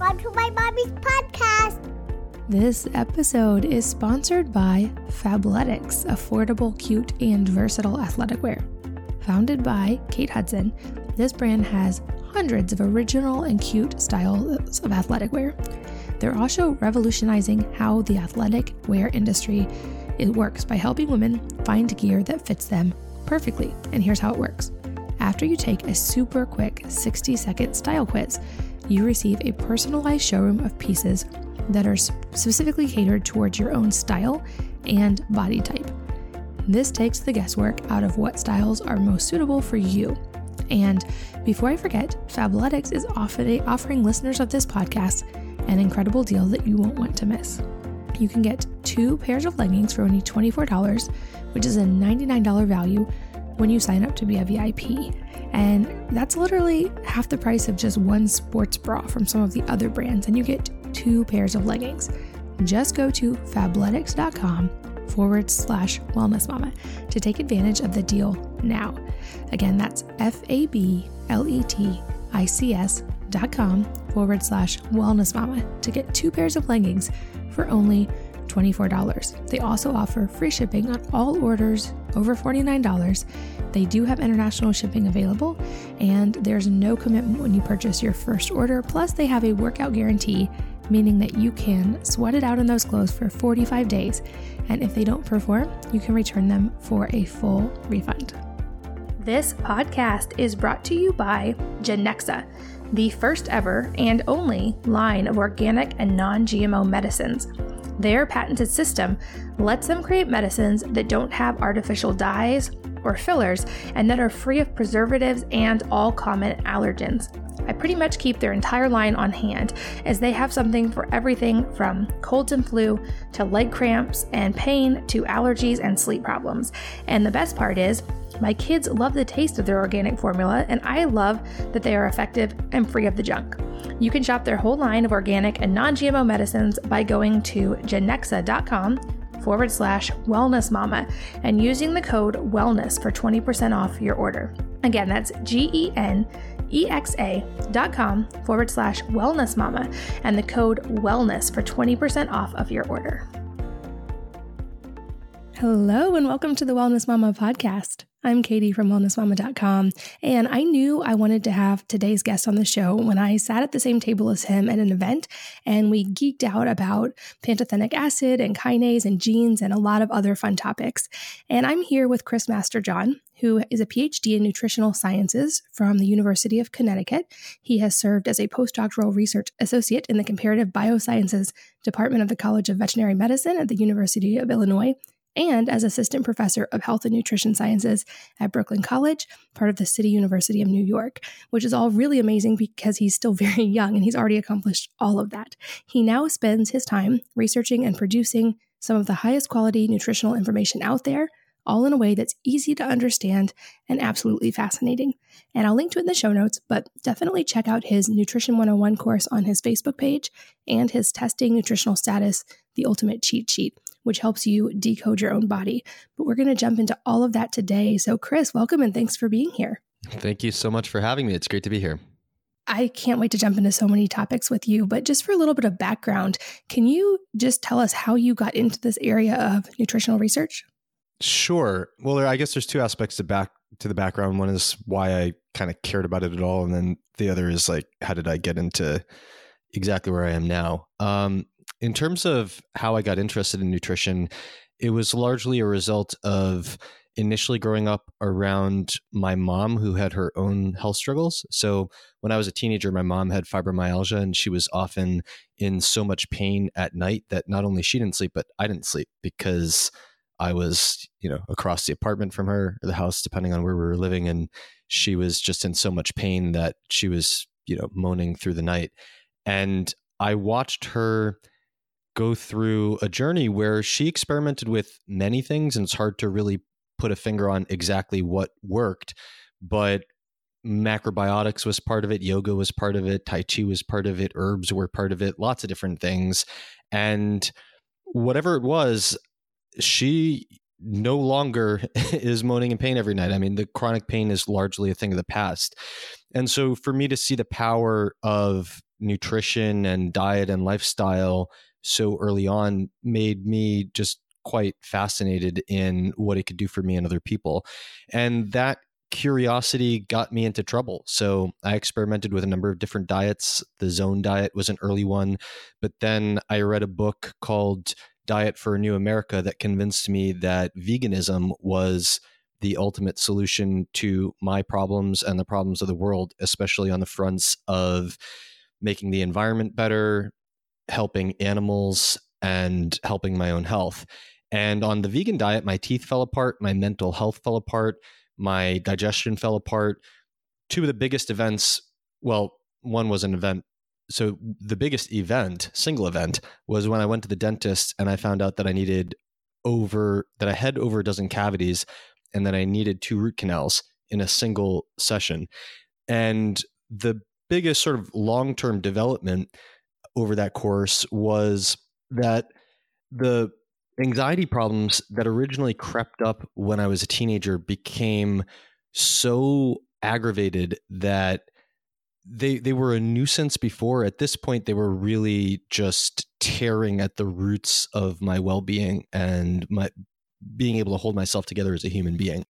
Welcome to my mommy's podcast. This episode is sponsored by Fabletics, affordable, cute, and versatile athletic wear. Founded by Kate Hudson, this brand has hundreds of original and cute styles of athletic wear. They're also revolutionizing how the athletic wear industry it works by helping women find gear that fits them perfectly. And here's how it works. After you take a super quick 60 second style quiz, you receive a personalized showroom of pieces that are specifically catered towards your own style and body type. This takes the guesswork out of what styles are most suitable for you. And before I forget, Fabletics is offering listeners of this podcast an incredible deal that you won't want to miss. You can get two pairs of leggings for only $24, which is a $99 value when you sign up to be a VIP. And that's literally half the price of just one sports bra from some of the other brands, and you get two pairs of leggings. Just go to fabletics.com forward slash wellness mama to take advantage of the deal now. Again, that's F A B L E T I C S dot com forward slash wellness mama to get two pairs of leggings for only $24. They also offer free shipping on all orders over $49. They do have international shipping available, and there's no commitment when you purchase your first order. Plus, they have a workout guarantee, meaning that you can sweat it out in those clothes for 45 days. And if they don't perform, you can return them for a full refund. This podcast is brought to you by Genexa, the first ever and only line of organic and non GMO medicines. Their patented system lets them create medicines that don't have artificial dyes or fillers and that are free of preservatives and all common allergens. I pretty much keep their entire line on hand as they have something for everything from colds and flu to leg cramps and pain to allergies and sleep problems. And the best part is, my kids love the taste of their organic formula, and I love that they are effective and free of the junk. You can shop their whole line of organic and non GMO medicines by going to genexa.com forward slash wellness mama and using the code wellness for 20% off your order. Again, that's G E N E X A dot com forward slash wellness mama and the code wellness for 20% off of your order. Hello, and welcome to the Wellness Mama podcast. I'm Katie from wellnessmama.com, and I knew I wanted to have today's guest on the show when I sat at the same table as him at an event and we geeked out about pantothenic acid and kinase and genes and a lot of other fun topics. And I'm here with Chris Masterjohn, who is a PhD in nutritional sciences from the University of Connecticut. He has served as a postdoctoral research associate in the comparative biosciences department of the College of Veterinary Medicine at the University of Illinois and as assistant professor of health and nutrition sciences at Brooklyn College, part of the City University of New York, which is all really amazing because he's still very young and he's already accomplished all of that. He now spends his time researching and producing some of the highest quality nutritional information out there, all in a way that's easy to understand and absolutely fascinating. And I'll link to it in the show notes, but definitely check out his Nutrition 101 course on his Facebook page and his Testing Nutritional Status, the Ultimate Cheat Sheet which helps you decode your own body. But we're going to jump into all of that today. So, Chris, welcome and thanks for being here. Thank you so much for having me. It's great to be here. I can't wait to jump into so many topics with you, but just for a little bit of background, can you just tell us how you got into this area of nutritional research? Sure. Well, I guess there's two aspects to back to the background. One is why I kind of cared about it at all, and then the other is like how did I get into exactly where I am now. Um, in terms of how I got interested in nutrition, it was largely a result of initially growing up around my mom who had her own health struggles. So when I was a teenager, my mom had fibromyalgia and she was often in so much pain at night that not only she didn't sleep, but I didn't sleep because I was, you know, across the apartment from her or the house, depending on where we were living. And she was just in so much pain that she was, you know, moaning through the night. And I watched her go through a journey where she experimented with many things and it's hard to really put a finger on exactly what worked but macrobiotics was part of it yoga was part of it tai chi was part of it herbs were part of it lots of different things. And whatever it was she no longer is moaning in pain every night. I mean the chronic pain is largely a thing of the past. And so for me to see the power of nutrition and diet and lifestyle so early on made me just quite fascinated in what it could do for me and other people. And that curiosity got me into trouble. So I experimented with a number of different diets. The zone diet was an early one, but then I read a book called Diet for a New America that convinced me that veganism was the ultimate solution to my problems and the problems of the world, especially on the fronts of making the environment better, helping animals, and helping my own health. And on the vegan diet, my teeth fell apart, my mental health fell apart, my digestion fell apart. Two of the biggest events, well, one was an event. So the biggest event, single event, was when I went to the dentist and I found out that I needed over, that I had over a dozen cavities and that I needed two root canals in a single session. And the biggest sort of long term development over that course was that the anxiety problems that originally crept up when I was a teenager became so aggravated that they they were a nuisance before. At this point they were really just tearing at the roots of my well-being and my being able to hold myself together as a human being.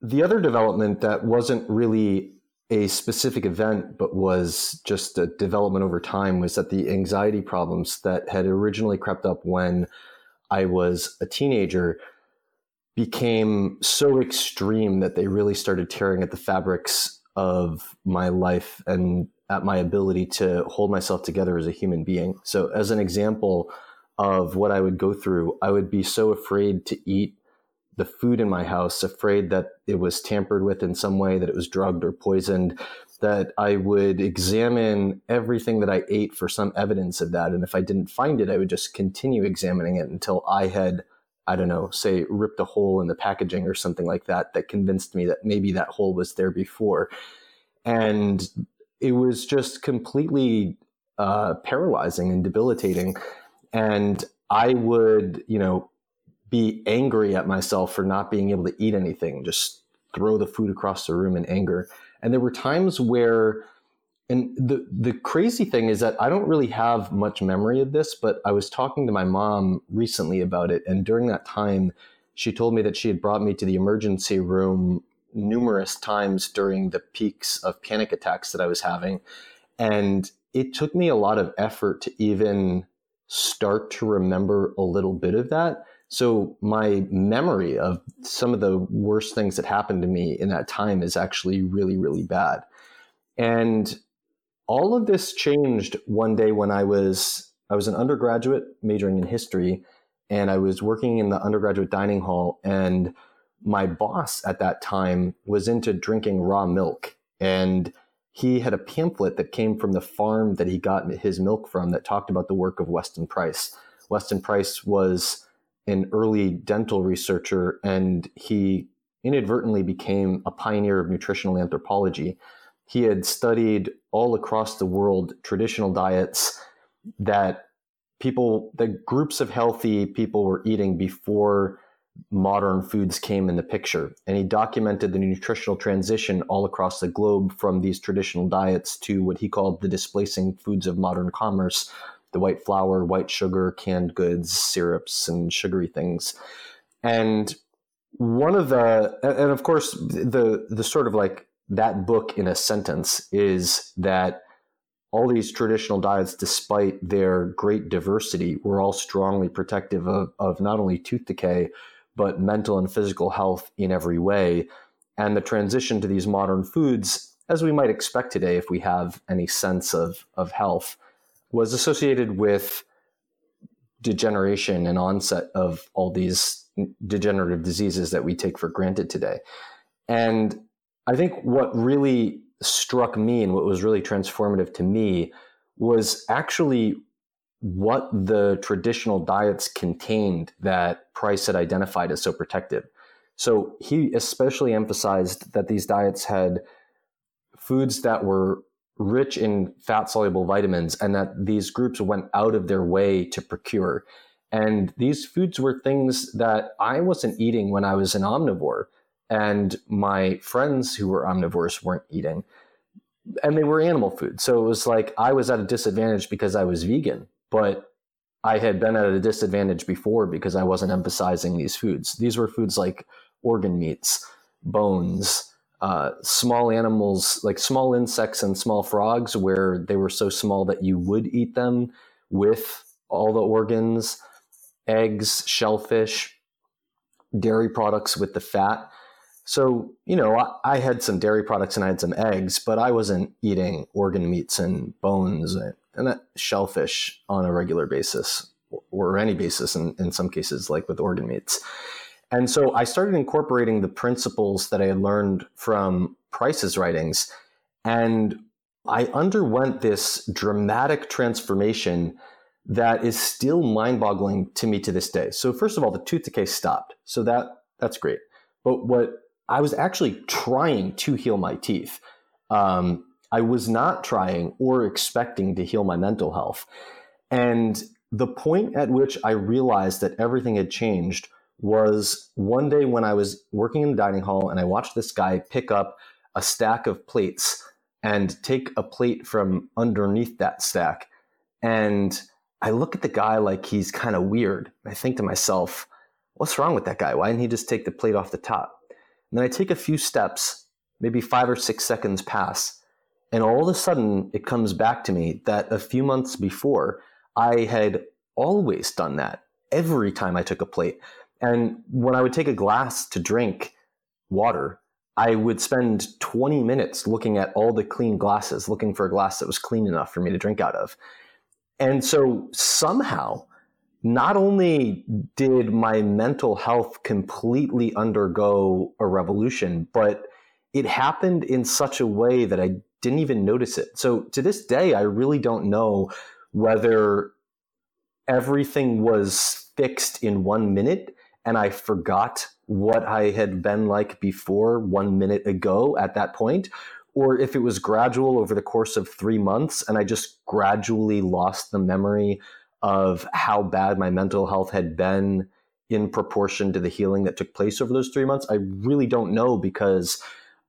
The other development that wasn't really a specific event but was just a development over time was that the anxiety problems that had originally crept up when I was a teenager became so extreme that they really started tearing at the fabrics of my life and at my ability to hold myself together as a human being. So, as an example of what I would go through, I would be so afraid to eat the food in my house, afraid that it was tampered with in some way, that it was drugged or poisoned, that I would examine everything that I ate for some evidence of that. And if I didn't find it, I would just continue examining it until I had, I don't know, say, ripped a hole in the packaging or something like that, that convinced me that maybe that hole was there before. And it was just completely uh, paralyzing and debilitating. And I would, you know, be angry at myself for not being able to eat anything, just throw the food across the room in anger. And there were times where, and the the crazy thing is that I don't really have much memory of this, but I was talking to my mom recently about it, and during that time, she told me that she had brought me to the emergency room numerous times during the peaks of panic attacks that I was having, and it took me a lot of effort to even start to remember a little bit of that so my memory of some of the worst things that happened to me in that time is actually really, really bad. And all of this changed one day when I was I was an undergraduate majoring in history, and I was working in the undergraduate dining hall, and my boss at that time was into drinking raw milk, and he had a pamphlet that came from the farm that he got his milk from that talked about the work of Weston Price. Weston Price was an early dental researcher, and he inadvertently became a pioneer of nutritional anthropology. He had studied all across the world traditional diets that people, the groups of healthy people were eating before modern foods came in the picture. And he documented the nutritional transition all across the globe from these traditional diets to what he called the displacing foods of modern commerce, the white flour, white sugar, canned goods, syrups, and sugary things. And one of the, and of course, the the sort of like that book in a sentence is that all these traditional diets, despite their great diversity, were all strongly protective of, of not only tooth decay, but mental and physical health in every way. And the transition to these modern foods, as we might expect today if we have any sense of, of health, was associated with degeneration and onset of all these degenerative diseases that we take for granted today. And I think what really struck me and what was really transformative to me was actually what the traditional diets contained that Price had identified as so protective. So he especially emphasized that these diets had foods that were rich in fat soluble vitamins and that these groups went out of their way to procure. And these foods were things that I wasn't eating when I was an omnivore, and my friends who were omnivores weren't eating. and they were animal food. So it was like I was at a disadvantage because I was vegan, but I had been at a disadvantage before because I wasn't emphasizing these foods. These were foods like organ meats, bones, uh, small animals like small insects and small frogs, where they were so small that you would eat them with all the organs, eggs, shellfish, dairy products with the fat. So, you know, I, I, had some dairy products and I had some eggs, but I wasn't eating organ meats and bones and, and shellfish on a regular basis or any basis in, in some cases, like with organ meats. And so I started incorporating the principles that I had learned from Price's writings. And I underwent this dramatic transformation that is still mind-boggling to me to this day. So first of all, the tooth decay stopped. So that that's great. But what I was actually trying to heal my teeth. Um, I was not trying or expecting to heal my mental health. And the point at which I realized that everything had changed was one day when I was working in the dining hall and I watched this guy pick up a stack of plates and take a plate from underneath that stack. And I look at the guy like he's kind of weird. I think to myself, what's wrong with that guy? Why didn't he just take the plate off the top? And then I take a few steps, maybe five or six seconds pass, and all of a sudden it comes back to me that a few months before I had always done that every time I took a plate. And when I would take a glass to drink water, I would spend 20 minutes looking at all the clean glasses, looking for a glass that was clean enough for me to drink out of. And so somehow not only did my mental health completely undergo a revolution, but it happened in such a way that I didn't even notice it. So to this day, I really don't know whether everything was fixed in one minute and I forgot what I had been like before one minute ago at that point, or if it was gradual over the course of three months and I just gradually lost the memory of how bad my mental health had been in proportion to the healing that took place over those three months, I really don't know because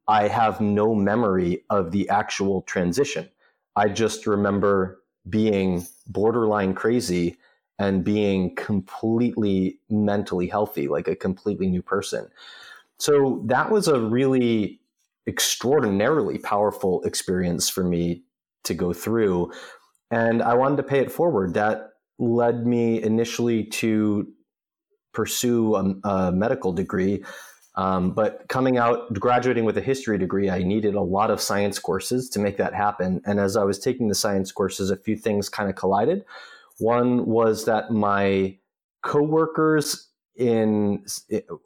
I have no memory of the actual transition. I just remember being borderline crazy and being completely mentally healthy, like a completely new person. So that was a really extraordinarily powerful experience for me to go through. And I wanted to pay it forward. That led me initially to pursue a, a medical degree. Um, but coming out, graduating with a history degree, I needed a lot of science courses to make that happen. And as I was taking the science courses, a few things kind of collided. One was that my coworkers in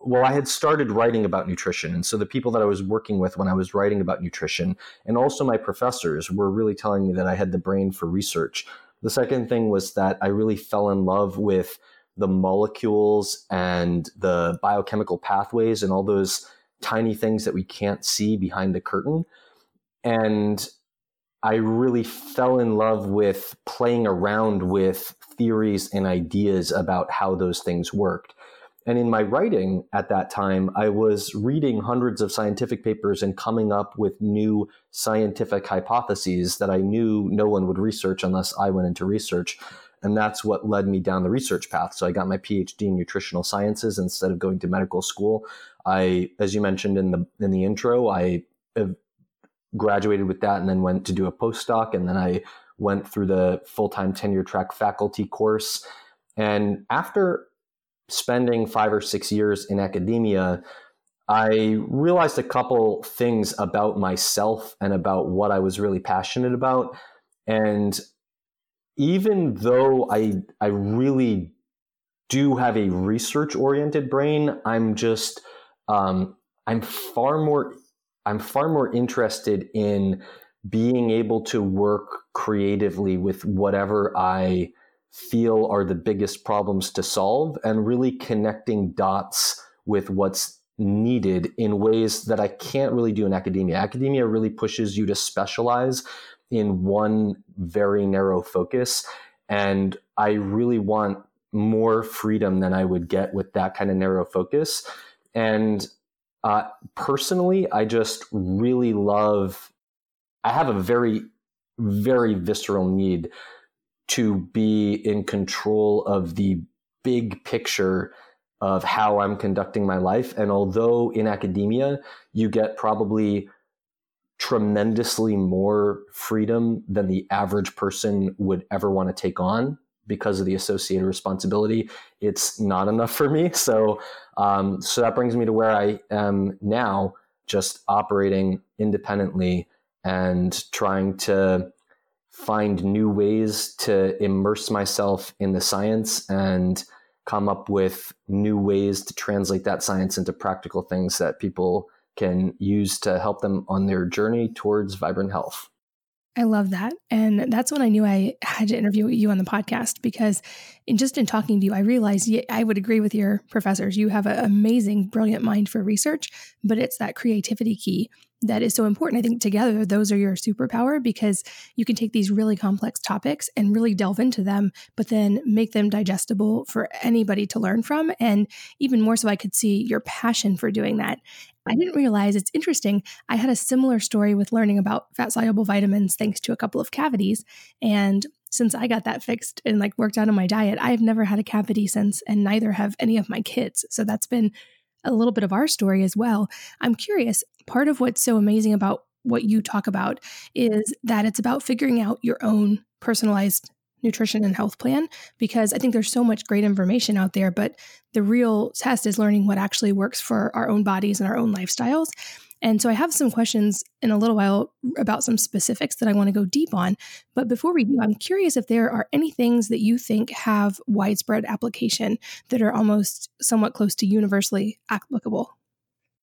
well i had started writing about nutrition and so the people that i was working with when i was writing about nutrition and also my professors were really telling me that i had the brain for research the second thing was that I really fell in love with the molecules and the biochemical pathways and all those tiny things that we can't see behind the curtain. And I really fell in love with playing around with theories and ideas about how those things worked. And in my writing at that time, I was reading hundreds of scientific papers and coming up with new scientific hypotheses that I knew no one would research unless I went into research. And that's what led me down the research path. So I got my PhD in nutritional sciences instead of going to medical school. I, as you mentioned in the in the intro, I graduated with that and then went to do a postdoc, and then I went through the full time tenure track faculty course. And after spending five or six years in academia, I realized a couple things about myself and about what I was really passionate about. And even though I I really do have a research oriented brain, I'm just um, I'm far more I'm far more interested in being able to work creatively with whatever I feel are the biggest problems to solve and really connecting dots with what's needed in ways that I can't really do in academia. Academia really pushes you to specialize in one very narrow focus. And I really want more freedom than I would get with that kind of narrow focus. And uh, personally, I just really love I have a very, very visceral need to be in control of the big picture of how I'm conducting my life. And although in academia, you get probably tremendously more freedom than the average person would ever want to take on because of the associated responsibility, it's not enough for me. So, um, so that brings me to where I am now, just operating independently and trying to find new ways to immerse myself in the science and come up with new ways to translate that science into practical things that people can use to help them on their journey towards vibrant health. I love that. And that's when I knew I had to interview you on the podcast because in just in talking to you, I realized I would agree with your professors. You have an amazing, brilliant mind for research, but it's that creativity key that is so important. I think together, those are your superpower because you can take these really complex topics and really delve into them, but then make them digestible for anybody to learn from. And even more so, I could see your passion for doing that. I didn't realize it's interesting. I had a similar story with learning about fat soluble vitamins thanks to a couple of cavities. And since I got that fixed and like worked out on my diet, I've never had a cavity since, and neither have any of my kids. So that's been a little bit of our story as well. I'm curious, part of what's so amazing about what you talk about is that it's about figuring out your own personalized nutrition and health plan because I think there's so much great information out there, but the real test is learning what actually works for our own bodies and our own lifestyles. And so I have some questions in a little while about some specifics that I want to go deep on. But before we do, mm-hmm. I'm curious if there are any things that you think have widespread application that are almost somewhat close to universally applicable.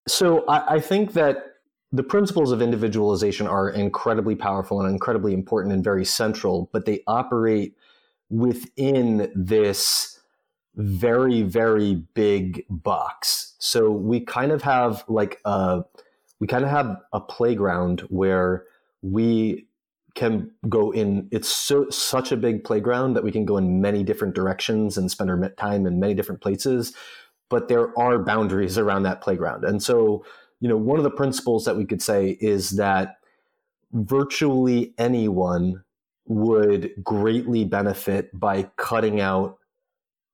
So I, I think that the principles of individualization are incredibly powerful and incredibly important and very central, but they operate within this very, very big box. So we kind of have like a we kind of have a playground where we can go in it's so such a big playground that we can go in many different directions and spend our time in many different places but there are boundaries around that playground. And so you know one of the principles that we could say is that virtually anyone would greatly benefit by cutting out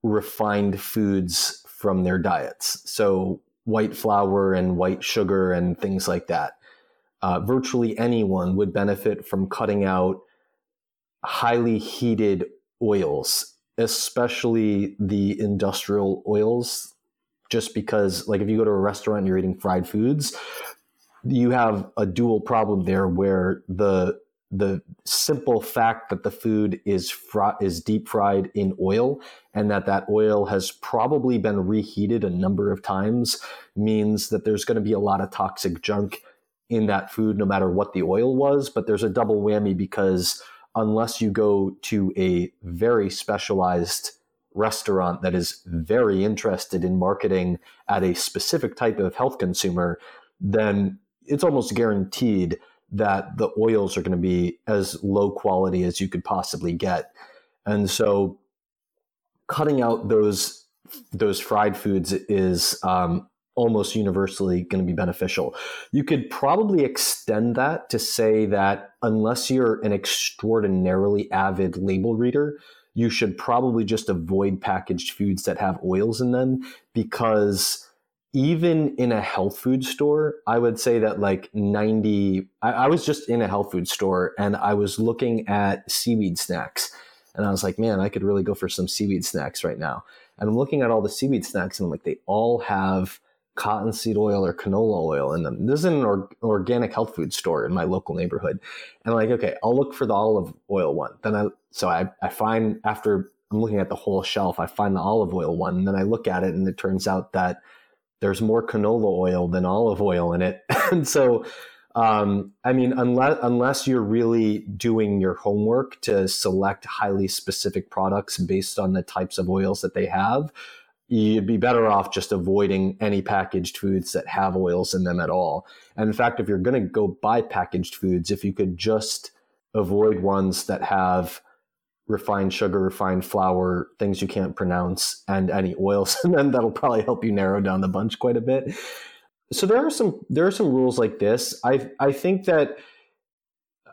refined foods from their diets. So white flour and white sugar and things like that. Uh, virtually anyone would benefit from cutting out highly heated oils, especially the industrial oils, just because, like, if you go to a restaurant and you're eating fried foods, you have a dual problem there where the the simple fact that the food is fr- is deep fried in oil and that that oil has probably been reheated a number of times means that there's going to be a lot of toxic junk in that food no matter what the oil was but there's a double whammy because unless you go to a very specialized restaurant that is very interested in marketing at a specific type of health consumer then it's almost guaranteed that the oils are going to be as low quality as you could possibly get. And so cutting out those those fried foods is um, almost universally going to be beneficial. You could probably extend that to say that unless you're an extraordinarily avid label reader, you should probably just avoid packaged foods that have oils in them because even in a health food store, I would say that like 90, I, I, was just in a health food store and I was looking at seaweed snacks. And I was like, man, I could really go for some seaweed snacks right now. And I'm looking at all the seaweed snacks and I'm like, they all have cottonseed oil or canola oil in them. This is an or- organic health food store in my local neighborhood. And I'm like, okay, I'll look for the olive oil one. Then I, so I, I find after I'm looking at the whole shelf, I find the olive oil one. And then I look at it and it turns out that there's more canola oil than olive oil in it. and so, um, I mean, unless unless you're really doing your homework to select highly specific products based on the types of oils that they have, you'd be better off just avoiding any packaged foods that have oils in them at all. And in fact, if you're going to go buy packaged foods, if you could just avoid ones that have refined sugar, refined flour, things you can't pronounce, and any oils, and then that'll probably help you narrow down the bunch quite a bit. So there are some there are some rules like this. I I think that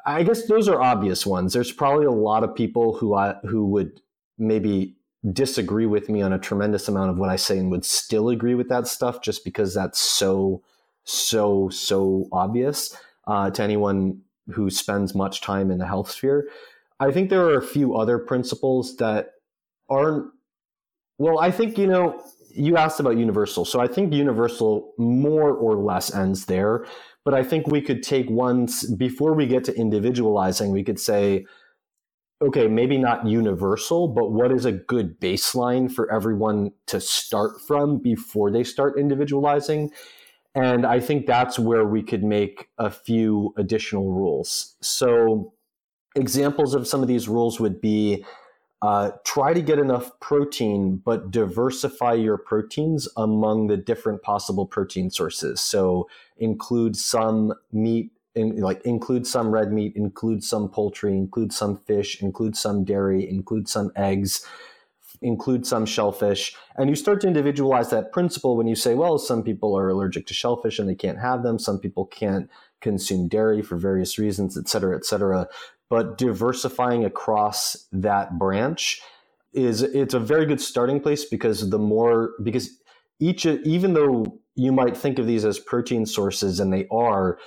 I guess those are obvious ones. There's probably a lot of people who I who would maybe disagree with me on a tremendous amount of what I say and would still agree with that stuff just because that's so so so obvious uh, to anyone who spends much time in the health sphere. I think there are a few other principles that aren't well. I think you know you asked about universal, so I think universal more or less ends there. But I think we could take once before we get to individualizing, we could say okay, maybe not universal, but what is a good baseline for everyone to start from before they start individualizing? And I think that's where we could make a few additional rules. So, examples of some of these rules would be uh, try to get enough protein, but diversify your proteins among the different possible protein sources. So, include some meat in, like include some red meat, include some poultry, include some fish, include some dairy, include some eggs, include some shellfish. And you start to individualize that principle when you say, well, some people are allergic to shellfish and they can't have them. Some people can't consume dairy for various reasons, et cetera, et cetera. But diversifying across that branch is it's a very good starting place because the more because each even though you might think of these as protein sources and they are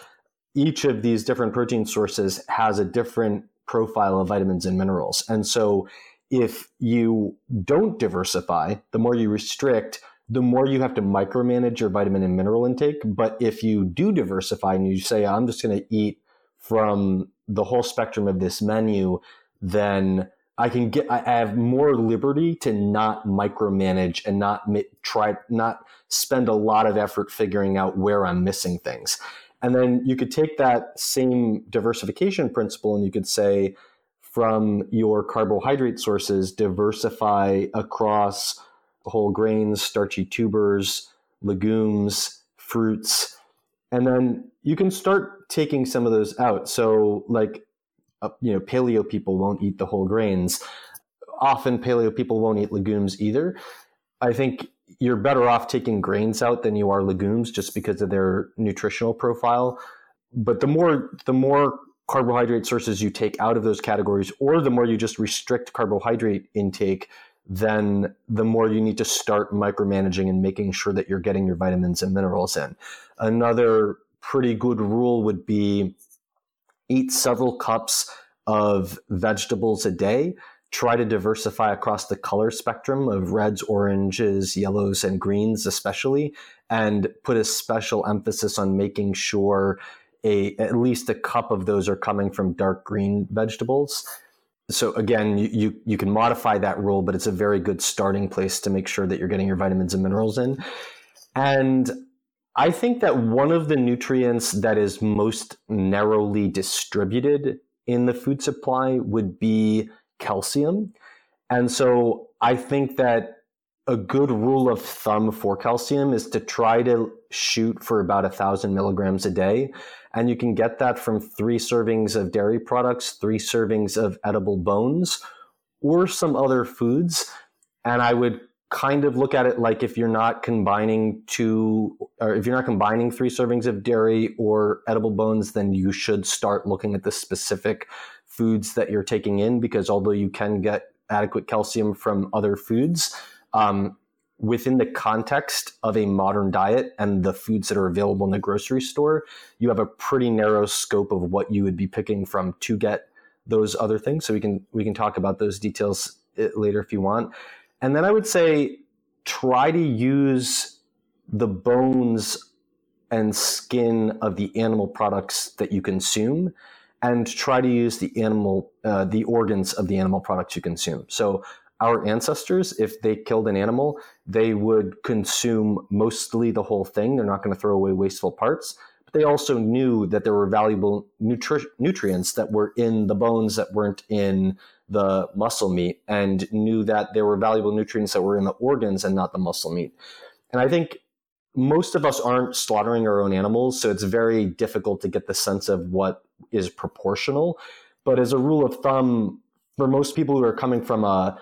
each of these different protein sources has a different profile of vitamins and minerals. And so if you don't diversify, the more you restrict, the more you have to micromanage your vitamin and mineral intake. But if you do diversify and you say, I'm just going to eat from the whole spectrum of this menu, then I can get, I have more liberty to not micromanage and not try, not spend a lot of effort figuring out where I'm missing things. And then you could take that same diversification principle and you could say, from your carbohydrate sources, diversify across whole grains, starchy tubers, legumes, fruits. And then you can start taking some of those out. So, like, uh, you know, paleo people won't eat the whole grains. Often, paleo people won't eat legumes either. I think you're better off taking grains out than you are legumes just because of their nutritional profile. But the more the more carbohydrate sources you take out of those categories, or the more you just restrict carbohydrate intake, then the more you need to start micromanaging and making sure that you're getting your vitamins and minerals in. Another pretty good rule would be eat several cups of vegetables a day try to diversify across the color spectrum of reds, oranges, yellows, and greens, especially, and put a special emphasis on making sure a at least a cup of those are coming from dark green vegetables. So again, you, you, you can modify that rule, but it's a very good starting place to make sure that you're getting your vitamins and minerals in. And I think that one of the nutrients that is most narrowly distributed in the food supply would be calcium. And so I think that a good rule of thumb for calcium is to try to shoot for about a thousand milligrams a day. And you can get that from three servings of dairy products, three servings of edible bones, or some other foods. And I would kind of look at it like if you're not combining two, or if you're not combining three servings of dairy or edible bones, then you should start looking at the specific foods that you're taking in because although you can get adequate calcium from other foods, um, within the context of a modern diet and the foods that are available in the grocery store, you have a pretty narrow scope of what you would be picking from to get those other things. So we can we can talk about those details eh, later if you want. And then I would say try to use the bones and skin of the animal products that you consume and try to use the animal, uh, the organs of the animal products you consume. So our ancestors, if they killed an animal, they would consume mostly the whole thing. They're not going to throw away wasteful parts. But they also knew that there were valuable nutri- nutrients that were in the bones that weren't in the muscle meat, and knew that there were valuable nutrients that were in the organs and not the muscle meat. And I think most of us aren't slaughtering our own animals, so it's very difficult to get the sense of what is proportional. But as a rule of thumb, for most people who are coming from a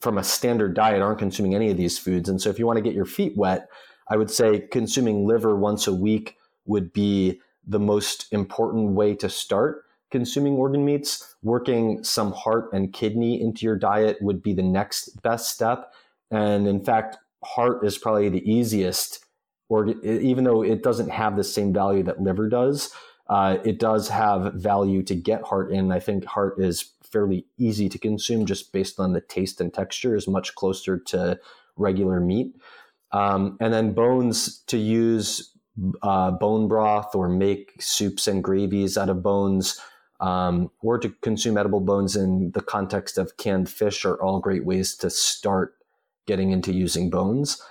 from a standard diet aren't consuming any of these foods. And so if you want to get your feet wet, I would say consuming liver once a week would be the most important way to start consuming organ meats, working some heart and kidney into your diet would be the next best step. And in fact, heart is probably the easiest, organ, even though it doesn't have the same value that liver does, uh, it does have value to get heart in. I think heart is fairly easy to consume just based on the taste and texture, is much closer to regular meat. Um, and then bones to use uh, bone broth or make soups and gravies out of bones um, or to consume edible bones in the context of canned fish are all great ways to start getting into using bones.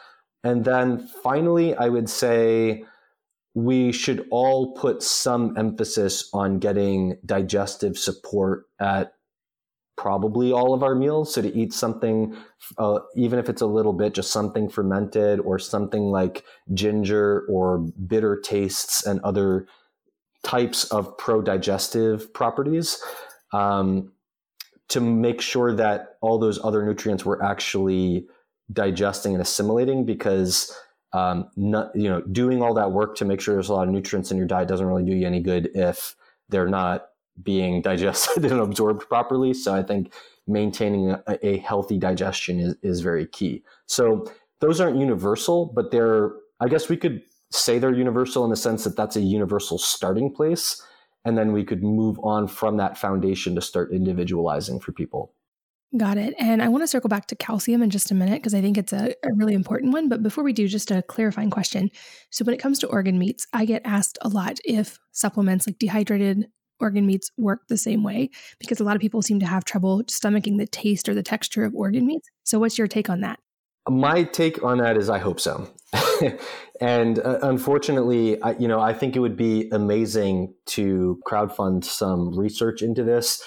And then finally, I would say we should all put some emphasis on getting digestive support at probably all of our meals. So to eat something, uh, even if it's a little bit, just something fermented or something like ginger or bitter tastes and other types of pro-digestive properties um, to make sure that all those other nutrients were actually digesting and assimilating because um, not, you know doing all that work to make sure there's a lot of nutrients in your diet doesn't really do you any good if they're not being digested and absorbed properly so i think maintaining a, a healthy digestion is, is very key so those aren't universal but they're i guess we could say they're universal in the sense that that's a universal starting place. And then we could move on from that foundation to start individualizing for people. Got it. And I want to circle back to calcium in just a minute because I think it's a, a, really important one. But before we do, just a clarifying question. So, when it comes to organ meats, I get asked a lot if supplements like dehydrated organ meats work the same way because a lot of people seem to have trouble stomaching the taste or the texture of organ meats. So, what's your take on that? My take on that is I hope so. and uh, unfortunately, I, you know, I think it would be amazing to crowdfund some research into this.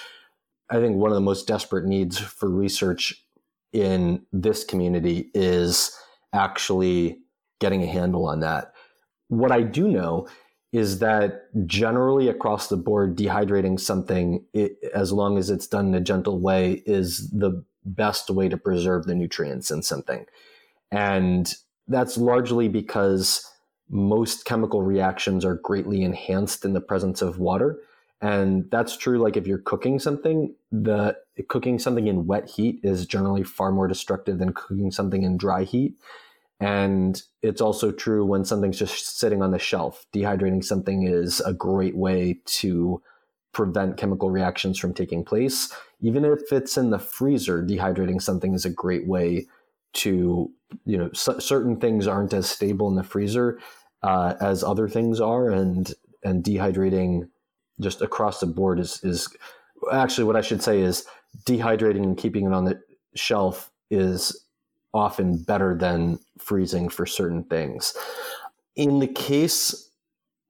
I think one of the most desperate needs for research in this community is actually getting a handle on that. What I do know is that generally across the board, dehydrating something, it, as long as it's done in a gentle way, is the best way to preserve the nutrients in something. And that's largely because most chemical reactions are greatly enhanced in the presence of water. And that's true. Like if you're cooking something, the cooking something in wet heat is generally far more destructive than cooking something in dry heat. And it's also true when something's just sitting on the shelf. Dehydrating something is a great way to prevent chemical reactions from taking place. Even if it's in the freezer, dehydrating something is a great way to you know c- certain things aren't as stable in the freezer uh, as other things are, and and dehydrating just across the board is is actually what I should say is dehydrating and keeping it on the shelf is often better than freezing for certain things. In the case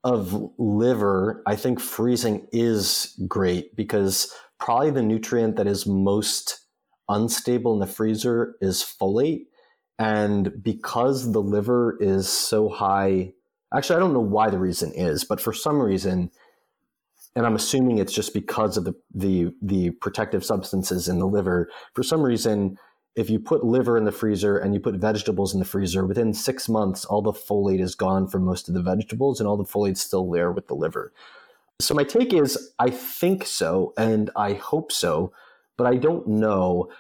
of liver, I think freezing is great because probably the nutrient that is most unstable in the freezer is folate. And because the liver is so high, actually, I don't know why the reason is, but for some reason, and I'm assuming it's just because of the, the, the protective substances in the liver, for some reason, if you put liver in the freezer and you put vegetables in the freezer, within six months, all the folate is gone from most of the vegetables and all the folate's still there with the liver. So my take is I think so and I hope so, but I don't know.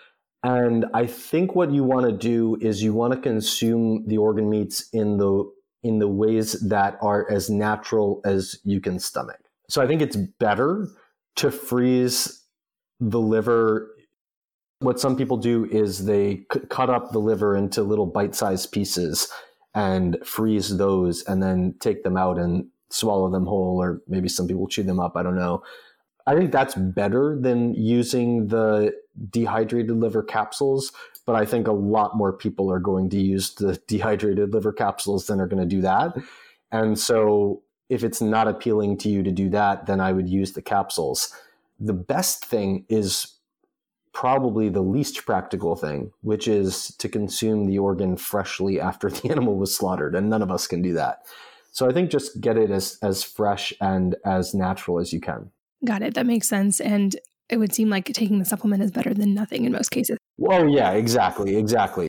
And I think what you want to do is you want to consume the organ meats in the in the ways that are as natural as you can stomach. So I think it's better to freeze the liver. What some people do is they c- cut up the liver into little bite-sized pieces and freeze those and then take them out and swallow them whole or maybe some people chew them up, I don't know. I think that's better than using the dehydrated liver capsules, but I think a lot more people are going to use the dehydrated liver capsules than are going to do that. And so if it's not appealing to you to do that, then I would use the capsules. The best thing is probably the least practical thing, which is to consume the organ freshly after the animal was slaughtered. And none of us can do that. So I think just get it as, as fresh and as natural as you can. Got it. That makes sense. And it would seem like taking the supplement is better than nothing in most cases. Well, yeah, exactly, exactly.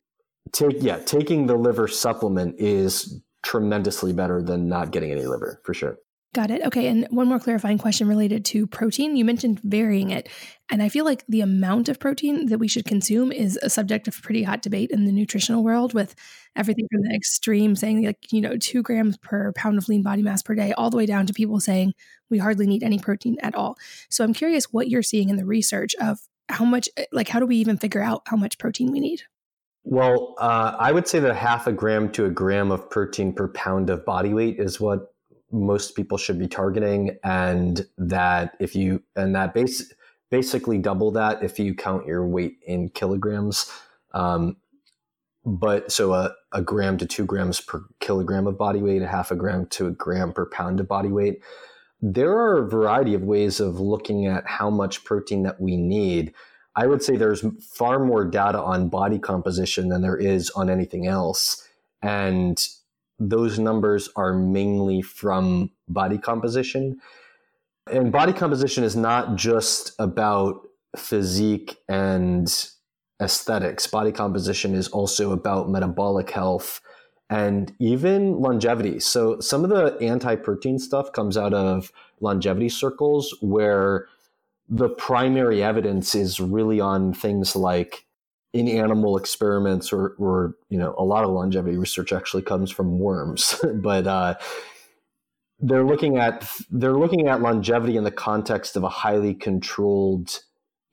Take yeah, taking the liver supplement is tremendously better than not getting any liver for sure. Got it. Okay. And one more clarifying question related to protein. You mentioned varying it. And I feel like the amount of protein that we should consume is a subject of pretty hot debate in the nutritional world, with everything from the extreme saying, like, you know, two grams per pound of lean body mass per day, all the way down to people saying we hardly need any protein at all. So I'm curious what you're seeing in the research of how much, like, how do we even figure out how much protein we need? Well, uh, I would say that half a gram to a gram of protein per pound of body weight is what most people should be targeting and that if you and that base basically double that if you count your weight in kilograms. Um, but so a, a gram to two grams per kilogram of body weight a half a gram to a gram per pound of body weight. There are a variety of ways of looking at how much protein that we need. I would say there's far more data on body composition than there is on anything else. And those numbers are mainly from body composition. And body composition is not just about physique and aesthetics. Body composition is also about metabolic health and even longevity. So some of the anti-protein stuff comes out of longevity circles where the primary evidence is really on things like in animal experiments or, or you know a lot of longevity research actually comes from worms. But uh, they're looking at they're looking at longevity in the context of a highly controlled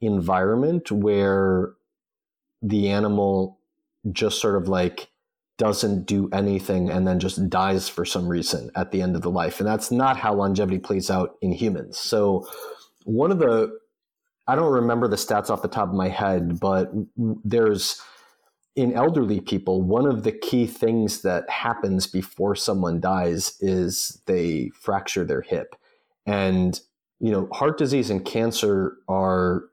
environment where the animal just sort of like doesn't do anything and then just dies for some reason at the end of the life. And that's not how longevity plays out in humans. So one of the I don't remember the stats off the top of my head, but there's in elderly people, one of the key things that happens before someone dies is they fracture their hip. And, you know, heart disease and cancer are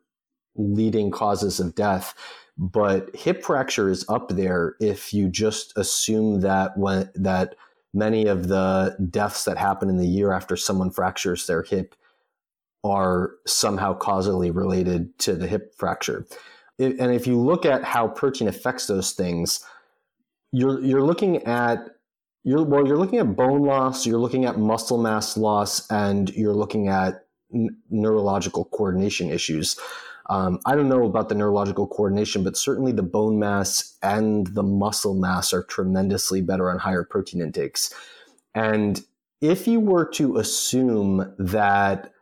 leading causes of death, but hip fracture is up there if you just assume that when that many of the deaths that happen in the year after someone fractures their hip are somehow causally related to the hip fracture. and if you look at how protein affects those things, you're you're looking at you're well, you're looking at bone loss, you're looking at muscle mass loss, and you're looking at n- neurological coordination issues. Um, I don't know about the neurological coordination, but certainly the bone mass and the muscle mass are tremendously better on higher protein intakes. And if you were to assume that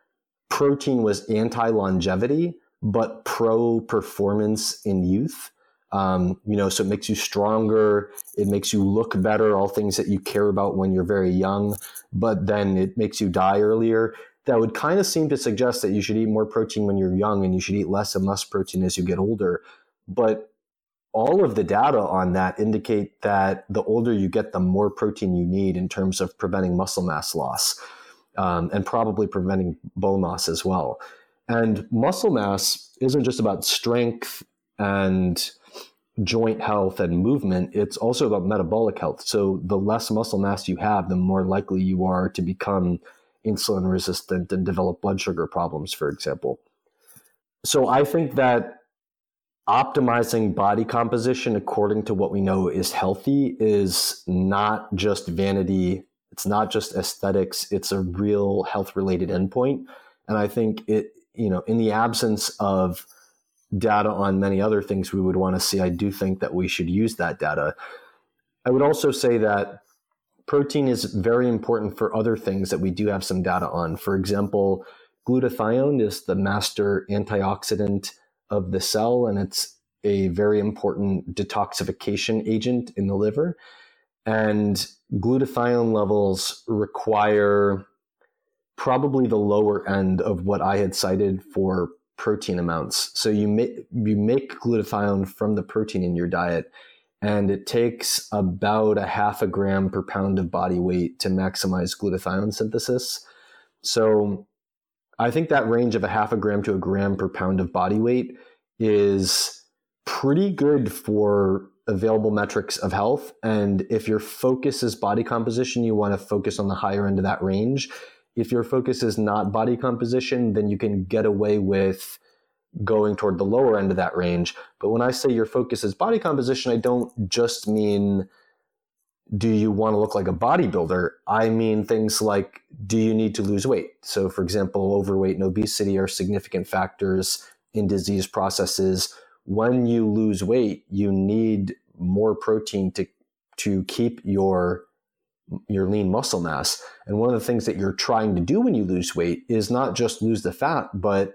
protein was anti longevity, but pro performance in youth. Um, you know, so it makes you stronger. It makes you look better, all things that you care about when you're very young, but then it makes you die earlier. That would kind of seem to suggest that you should eat more protein when you're young and you should eat less and less protein as you get older. But all of the data on that indicate that the older you get, the more protein you need in terms of preventing muscle mass loss um, and probably preventing bone loss as well. And muscle mass isn't just about strength and joint health and movement, it's also about metabolic health. So the less muscle mass you have, the more likely you are to become insulin resistant and develop blood sugar problems, for example. So I think that optimizing body composition according to what we know is healthy is not just vanity it's not just aesthetics, it's a real health related endpoint. And I think it, you know, in the absence of data on many other things we would want to see, I do think that we should use that data. I would also say that protein is very important for other things that we do have some data on. For example, glutathione is the master antioxidant of the cell, and it's a very important detoxification agent in the liver. And glutathione levels require probably the lower end of what I had cited for protein amounts. So you make you make glutathione from the protein in your diet, and it takes about a half a gram per pound of body weight to maximize glutathione synthesis. So I think that range of a half a gram to a gram per pound of body weight is pretty good for available metrics of health. And if your focus is body composition, you want to focus on the higher end of that range. If your focus is not body composition, then you can get away with going toward the lower end of that range. But when I say your focus is body composition, I don't just mean do you want to look like a bodybuilder? I mean things like do you need to lose weight? So, for example, overweight and obesity are significant factors in disease processes. When you lose weight, you need more protein to to keep your your lean muscle mass. And one of the things that you're trying to do when you lose weight is not just lose the fat, but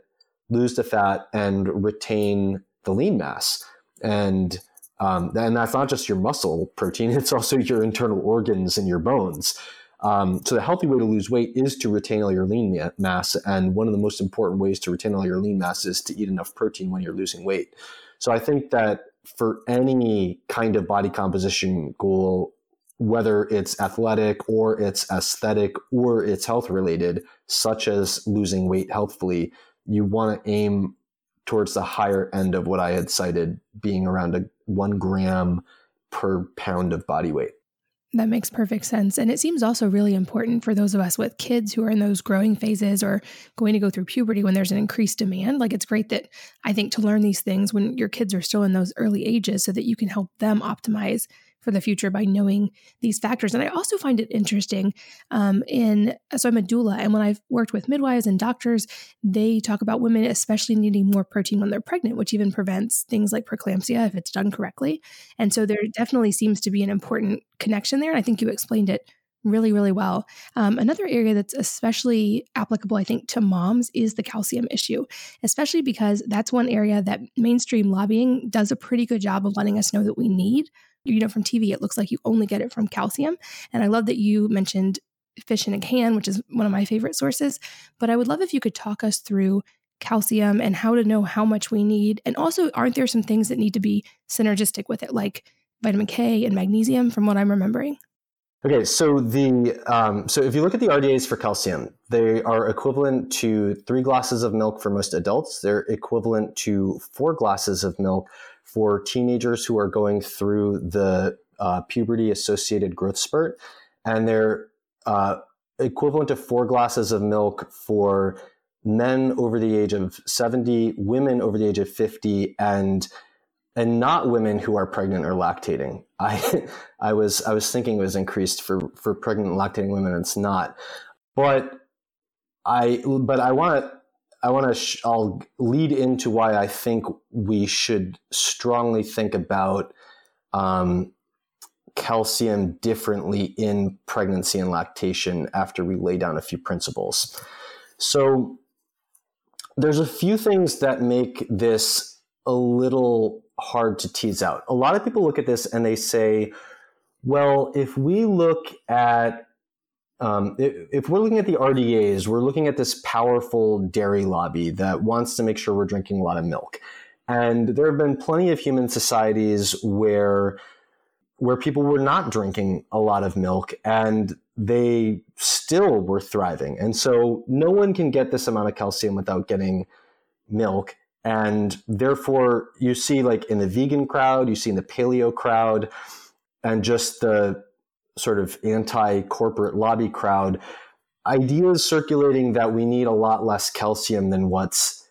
lose the fat and retain the lean mass. And um, and that's not just your muscle protein; it's also your internal organs and your bones. Um, so the healthy way to lose weight is to retain all your lean mass, and one of the most important ways to retain all your lean mass is to eat enough protein when you're losing weight. So I think that for any kind of body composition goal, whether it's athletic or it's aesthetic or it's health related, such as losing weight healthfully, you want to aim towards the higher end of what I had cited being around a one gram per pound of body weight. That makes perfect sense. And it seems also really important for those of us with kids who are in those growing phases or going to go through puberty when there's an increased demand. Like it's great that I think to learn these things when your kids are still in those early ages so that you can help them optimize for the future by knowing these factors. And I also find it interesting um, in, so I'm a doula, and when I've worked with midwives and doctors, they talk about women especially needing more protein when they're pregnant, which even prevents things like preeclampsia if it's done correctly. And so there definitely seems to be an important connection there. And I think you explained it really, really well. Um, another area that's especially applicable, I think, to moms is the calcium issue, especially because that's one area that mainstream lobbying does a pretty good job of letting us know that we need you know from TV it looks like you only get it from calcium. And I love that you mentioned fish in a can, which is one of my favorite sources. But I would love if you could talk us through calcium and how to know how much we need. And also, aren't there some things that need to be synergistic with it, like vitamin K and magnesium, from what I'm remembering? Okay, so the um, so if you look at the RDAs for calcium, they are equivalent to three glasses of milk for most adults. They're equivalent to four glasses of milk for teenagers who are going through the uh, puberty associated growth spurt, and they're uh, equivalent to four glasses of milk for men over the age of 70, women over the age of 50, and and not women who are pregnant or lactating. I I was I was thinking it was increased for for pregnant and lactating women. It's not, but I but I want to I want to, sh- I'll lead into why I think we should strongly think about um, calcium differently in pregnancy and lactation after we lay down a few principles. So, there's a few things that make this a little hard to tease out. A lot of people look at this and they say, well, if we look at um, if, we're looking at the RDAs, we're looking at this powerful dairy lobby that wants to make sure we're drinking a lot of milk. And there have been plenty of human societies where where people were not drinking a lot of milk and they still were thriving. And so no one can get this amount of calcium without getting milk. And therefore, you see, like in the vegan crowd, you see in the paleo crowd, and just the sort of anti corporate lobby crowd, ideas circulating that we need a lot less calcium than what's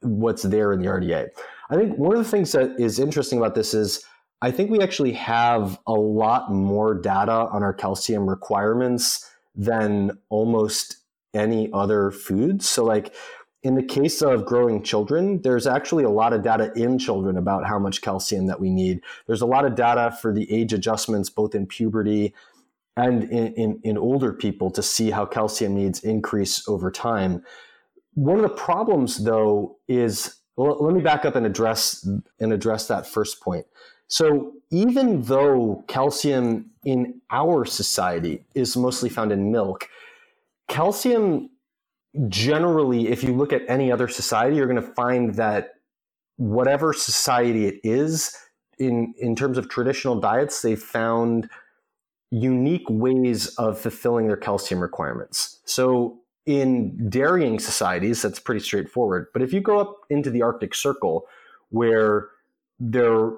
what's there in the RDA. I think one of the things that is interesting about this is I think we actually have a lot more data on our calcium requirements than almost any other foods. So like in the case of growing children, there's actually a lot of data in children about how much calcium that we need. There's a lot of data for the age adjustments, both in puberty and in, in, in older people, to see how calcium needs increase over time. One of the problems, though, is well, let me back up and address and address that first point. So, even though calcium in our society is mostly found in milk, calcium generally, if you look at any other society, you're going to find that whatever society it is, in, in terms of traditional diets, they found unique ways of fulfilling their calcium requirements. So in dairying societies, that's pretty straightforward. But if you go up into the Arctic Circle, where there,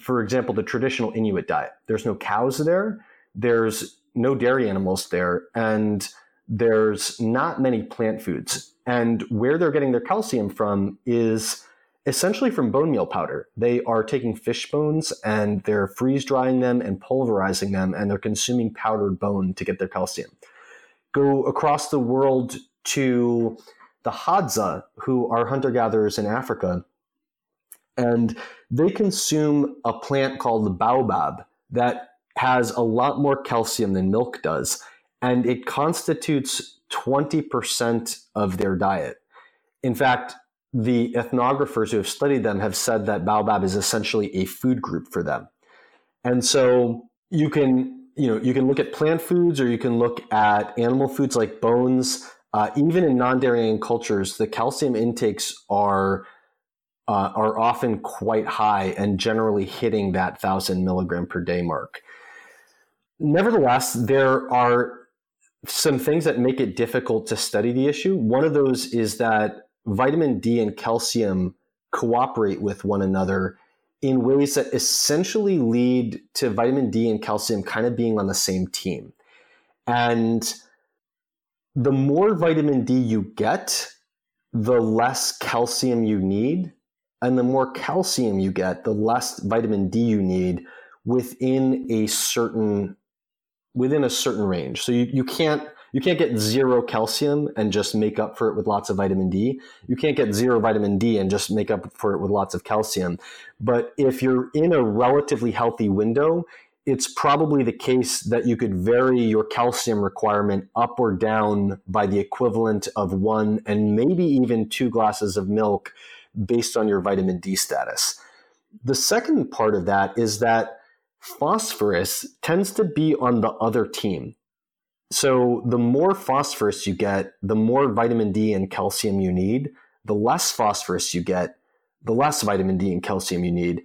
for example, the traditional Inuit diet, there's no cows there, there's no dairy animals there, and there's not many plant foods. And where they're getting their calcium from is essentially from bone meal powder. They are taking fish bones and they're freeze drying them and pulverizing them, and they're consuming powdered bone to get their calcium. Go across the world to the Hadza, who are hunter gatherers in Africa, and they consume a plant called the baobab that has a lot more calcium than milk does, and it constitutes 20% of their diet. In fact, the ethnographers who have studied them have said that baobab is essentially a food group for them. And so you can you know you can look at plant foods or you can look at animal foods like bones. Uh, even in non-dairying cultures, the calcium intakes are uh, are often quite high and generally hitting that thousand milligram per day mark. Nevertheless, there are some things that make it difficult to study the issue. One of those is that vitamin D and calcium cooperate with one another in ways that essentially lead to vitamin D and calcium kind of being on the same team. And the more vitamin D you get, the less calcium you need. And the more calcium you get, the less vitamin D you need within a certain within a certain range. So you, you can't you can't get zero calcium and just make up for it with lots of vitamin D. You can't get zero vitamin D and just make up for it with lots of calcium. But if you're in a relatively healthy window, it's probably the case that you could vary your calcium requirement up or down by the equivalent of one and maybe even two glasses of milk based on your vitamin D status. The second part of that is that phosphorus tends to be on the other team. So the more phosphorus you get, the more vitamin D and calcium you need. The less phosphorus you get, the less vitamin D and calcium you need.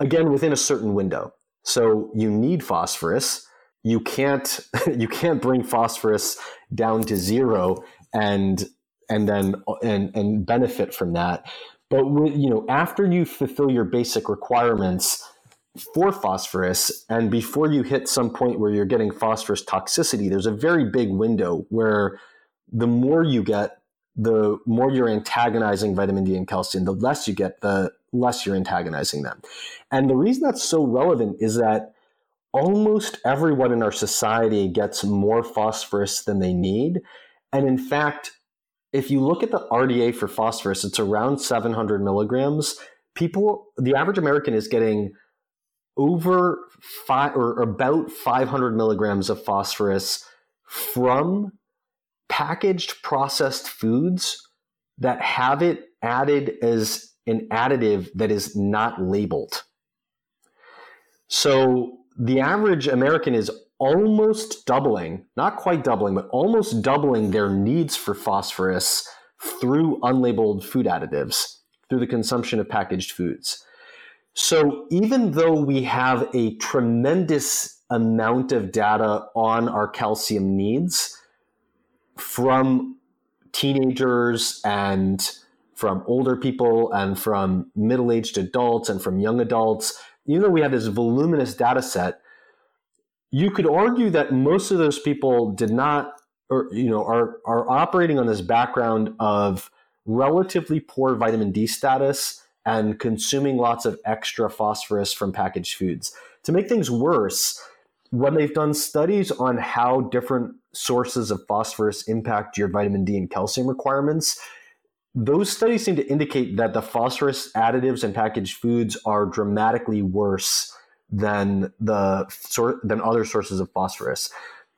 Again, within a certain window. So you need phosphorus. You can't you can't bring phosphorus down to zero and and then and and benefit from that. But you know, after you fulfill your basic requirements, for phosphorus. And before you hit some point where you're getting phosphorus toxicity, there's a very big window where the more you get, the more you're antagonizing vitamin D and calcium. The less you get, the less you're antagonizing them. And the reason that's so relevant is that almost everyone in our society gets more phosphorus than they need. And in fact, if you look at the RDA for phosphorus, it's around 700 milligrams. People, the average American is getting over five or about 500 milligrams of phosphorus from packaged processed foods that have it added as an additive that is not labeled. So the average American is almost doubling, not quite doubling, but almost doubling their needs for phosphorus through unlabeled food additives, through the consumption of packaged foods. So even though we have a tremendous amount of data on our calcium needs from teenagers and from older people and from middle-aged adults and from young adults, even though we have this voluminous data set, you could argue that most of those people did not or you know are are operating on this background of relatively poor vitamin D status and consuming lots of extra phosphorus from packaged foods. To make things worse, when they've done studies on how different sources of phosphorus impact your vitamin D and calcium requirements, those studies seem to indicate that the phosphorus additives in packaged foods are dramatically worse than the than other sources of phosphorus.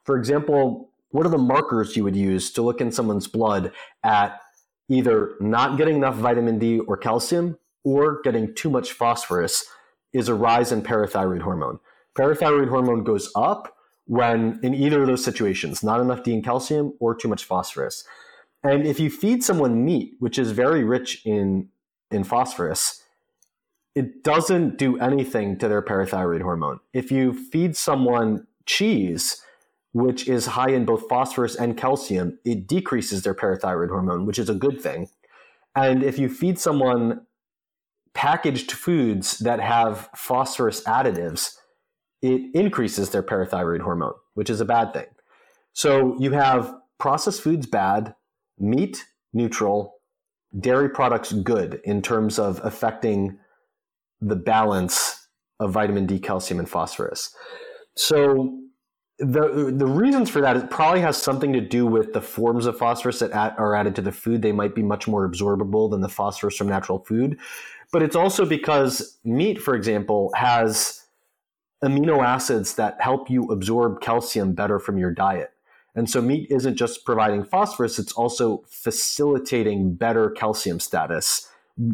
For example, what are the markers you would use to look in someone's blood at either not getting enough vitamin D or calcium or getting too much phosphorus is a rise in parathyroid hormone. Parathyroid hormone goes up when, in either of those situations, not enough D and calcium or too much phosphorus. And if you feed someone meat, which is very rich in, in phosphorus, it doesn't do anything to their parathyroid hormone. If you feed someone cheese, which is high in both phosphorus and calcium, it decreases their parathyroid hormone, which is a good thing. And if you feed someone packaged foods that have phosphorus additives, it increases their parathyroid hormone, which is a bad thing. So you have processed foods bad, meat neutral, dairy products good in terms of affecting the balance of vitamin D, calcium, and phosphorus. So the the reasons for that it probably has something to do with the forms of phosphorus that are added to the food. They might be much more absorbable than the phosphorus from natural food, but it's also because meat, for example, has amino acids that help you absorb calcium better from your diet. And so meat isn't just providing phosphorus, it's also facilitating better calcium status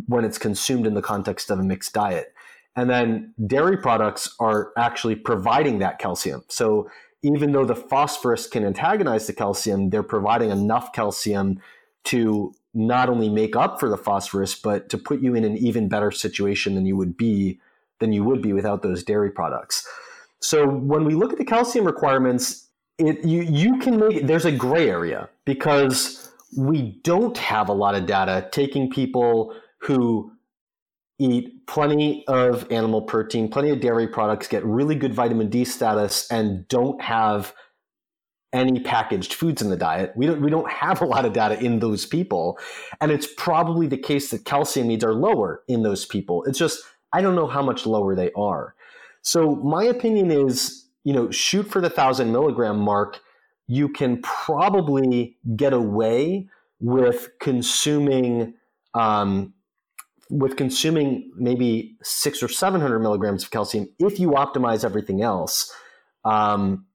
when it's consumed in the context of a mixed diet. And then dairy products are actually providing that calcium. So even though the phosphorus can antagonize the calcium, they're providing enough calcium to not only make up for the phosphorus, but to put you in an even better situation than you would be than you would be without those dairy products. So when we look at the calcium requirements, it you you can make there's a gray area because we don't have a lot of data taking people who eat plenty of animal protein, plenty of dairy products, get really good vitamin D status, and don't have any packaged foods in the diet. We don't we don't have a lot of data in those people, and it's probably the case that calcium needs are lower in those people. It's just I don't know how much lower they are. So my opinion is, you know, shoot for the thousand milligram mark. You can probably get away with consuming um, with consuming maybe six or seven hundred milligrams of calcium if you optimize everything else. Um,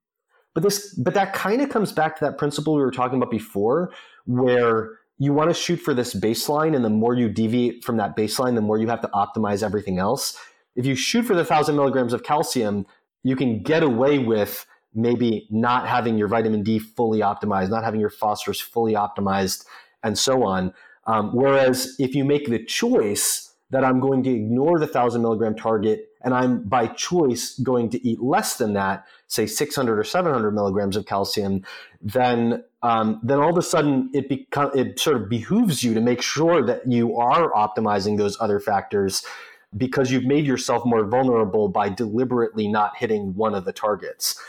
but this, but that kind of comes back to that principle we were talking about before, where you want to shoot for this baseline, and the more you deviate from that baseline, the more you have to optimize everything else. If you shoot for the thousand milligrams of calcium, you can get away with maybe not having your vitamin D fully optimized, not having your phosphorus fully optimized, and so on. Um, whereas if you make the choice that I'm going to ignore the thousand milligram target and I'm by choice going to eat less than that, say 600 or 700 milligrams of calcium, then um, then all of a sudden it become it sort of behooves you to make sure that you are optimizing those other factors because you've made yourself more vulnerable by deliberately not hitting one of the targets.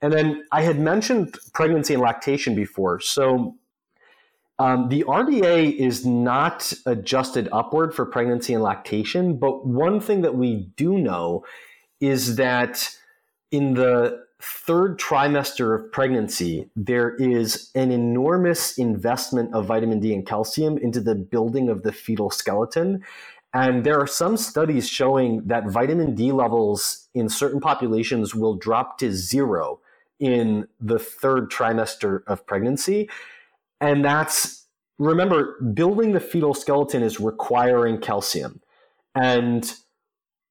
And then I had mentioned pregnancy and lactation before, so um, the RDA is not adjusted upward for pregnancy and lactation, but one thing that we do know is that in the third trimester of pregnancy, there is an enormous investment of vitamin D and calcium into the building of the fetal skeleton. And there are some studies showing that vitamin D levels in certain populations will drop to zero in the third trimester of pregnancy. And that's, remember, building the fetal skeleton is requiring calcium. And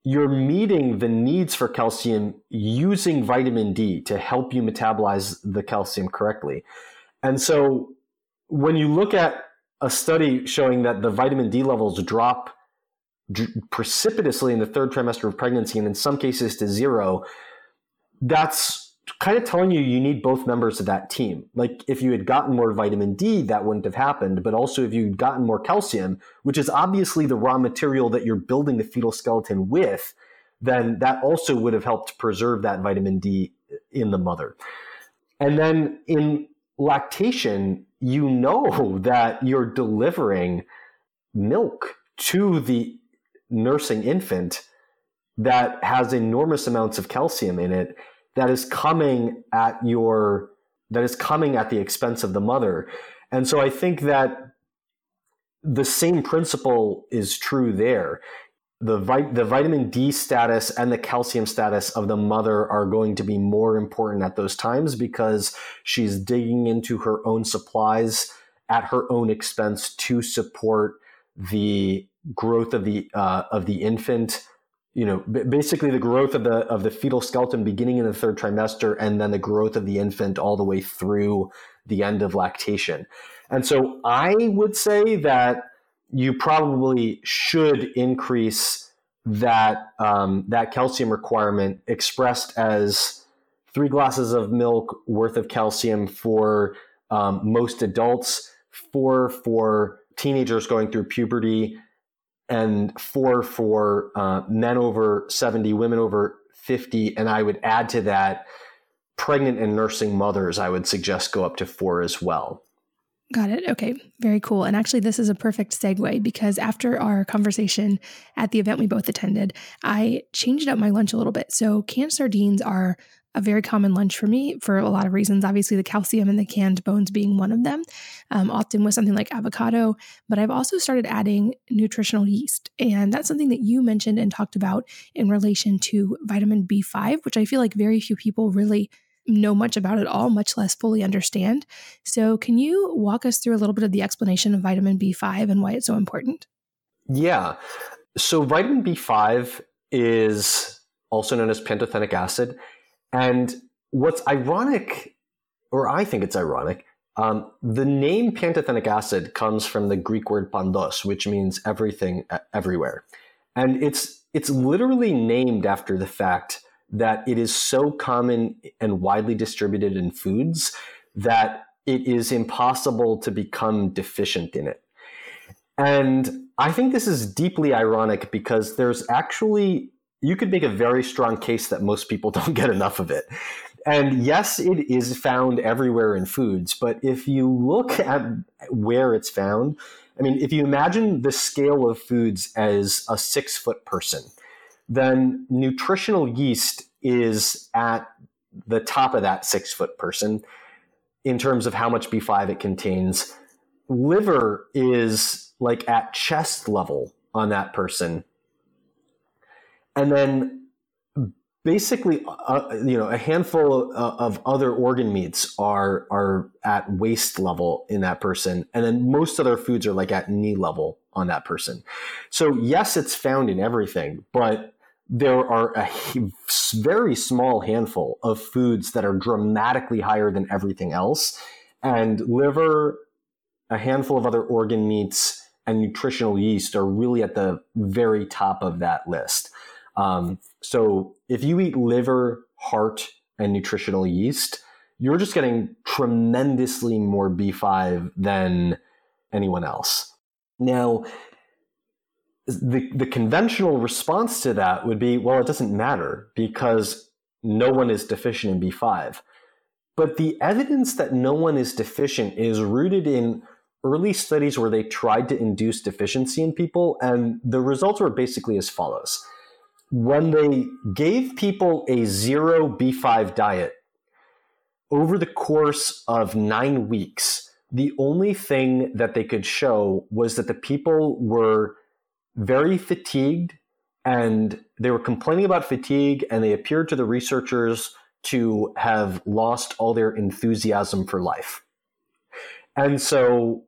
you're meeting the needs for calcium using vitamin D to help you metabolize the calcium correctly. And so when you look at a study showing that the vitamin D levels drop precipitously in the third trimester of pregnancy and in some cases to zero, that's kind of telling you you need both members of that team. Like if you had gotten more vitamin D, that wouldn't have happened. But also if you'd gotten more calcium, which is obviously the raw material that you're building the fetal skeleton with, then that also would have helped preserve that vitamin D in the mother. And then in lactation, you know that you're delivering milk to the nursing infant that has enormous amounts of calcium in it that is coming at your that is coming at the expense of the mother. And so I think that the same principle is true there. The, the vitamin D status and the calcium status of the mother are going to be more important at those times because she's digging into her own supplies at her own expense to support the growth of the uh, of the infant you know, basically the growth of the of the fetal skeleton beginning in the third trimester, and then the growth of the infant all the way through the end of lactation. And so, I would say that you probably should increase that um, that calcium requirement expressed as three glasses of milk worth of calcium for um, most adults, four for teenagers going through puberty, and four for uh, men over 70, women over 50. And I would add to that pregnant and nursing mothers, I would suggest go up to four as well. Got it. Okay. Very cool. And actually, this is a perfect segue because after our conversation at the event we both attended, I changed up my lunch a little bit. So, canned sardines are a very common lunch for me for a lot of reasons. Obviously, the calcium and the canned bones being one of them, um, often with something like avocado. But I've also started adding nutritional yeast. And that's something that you mentioned and talked about in relation to vitamin B5, which I feel like very few people really know much about at all, much less fully understand. So, can you walk us through a little bit of the explanation of vitamin B5 and why it's so important? Yeah. So, vitamin B5 is also known as pantothenic acid. And what's ironic, or I think it's ironic, um, the name pantothenic acid comes from the Greek word pandos, which means everything everywhere. And it's it's literally named after the fact that it is so common and widely distributed in foods that it is impossible to become deficient in it. And I think this is deeply ironic because there's actually, you could make a very strong case that most people don't get enough of it. And yes, it is found everywhere in foods, but if you look at where it's found, I mean, if you imagine the scale of foods as a six foot person, then nutritional yeast is at the top of that six foot person in terms of how much B5 it contains. Liver is like at chest level on that person. And then basically, uh, you know, a handful of, of other organ meats are are at waist level in that person, and then most other foods are like at knee level on that person. So yes, it's found in everything, but there are a very small handful of foods that are dramatically higher than everything else. And liver, a handful of other organ meats, and nutritional yeast are really at the very top of that list. Um, so if you eat liver, heart, and nutritional yeast, you're just getting tremendously more B5 than anyone else. Now, the, the conventional response to that would be, well, it doesn't matter because no one is deficient in B5. But the evidence that no one is deficient is rooted in early studies where they tried to induce deficiency in people, and the results were basically as follows. When they gave people a zero B5 diet over the course of nine weeks, the only thing that they could show was that the people were very fatigued and they were complaining about fatigue and they appeared to the researchers to have lost all their enthusiasm for life. And so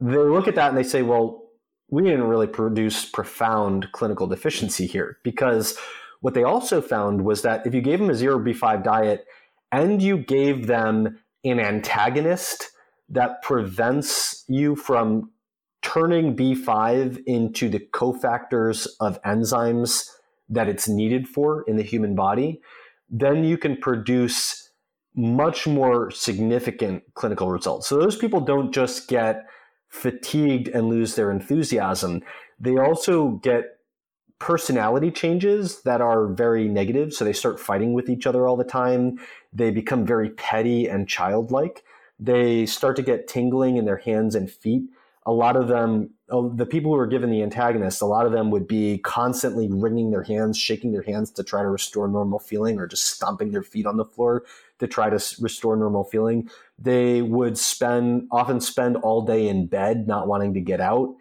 they look at that and they say, well, we didn't really produce profound clinical deficiency here because what they also found was that if you gave them a 0B5 diet and you gave them an antagonist that prevents you from turning B5 into the cofactors of enzymes that it's needed for in the human body, then you can produce much more significant clinical results. So those people don't just get fatigued and lose their enthusiasm, they also get personality changes that are very negative. So they start fighting with each other all the time. They become very petty and childlike. They start to get tingling in their hands and feet a lot of them, uh, the people who are given the antagonists, a lot of them would be constantly wringing their hands, shaking their hands to try to restore normal feeling, or just stomping their feet on the floor to try to restore normal feeling. They would spend, often spend all day in bed, not wanting to get out.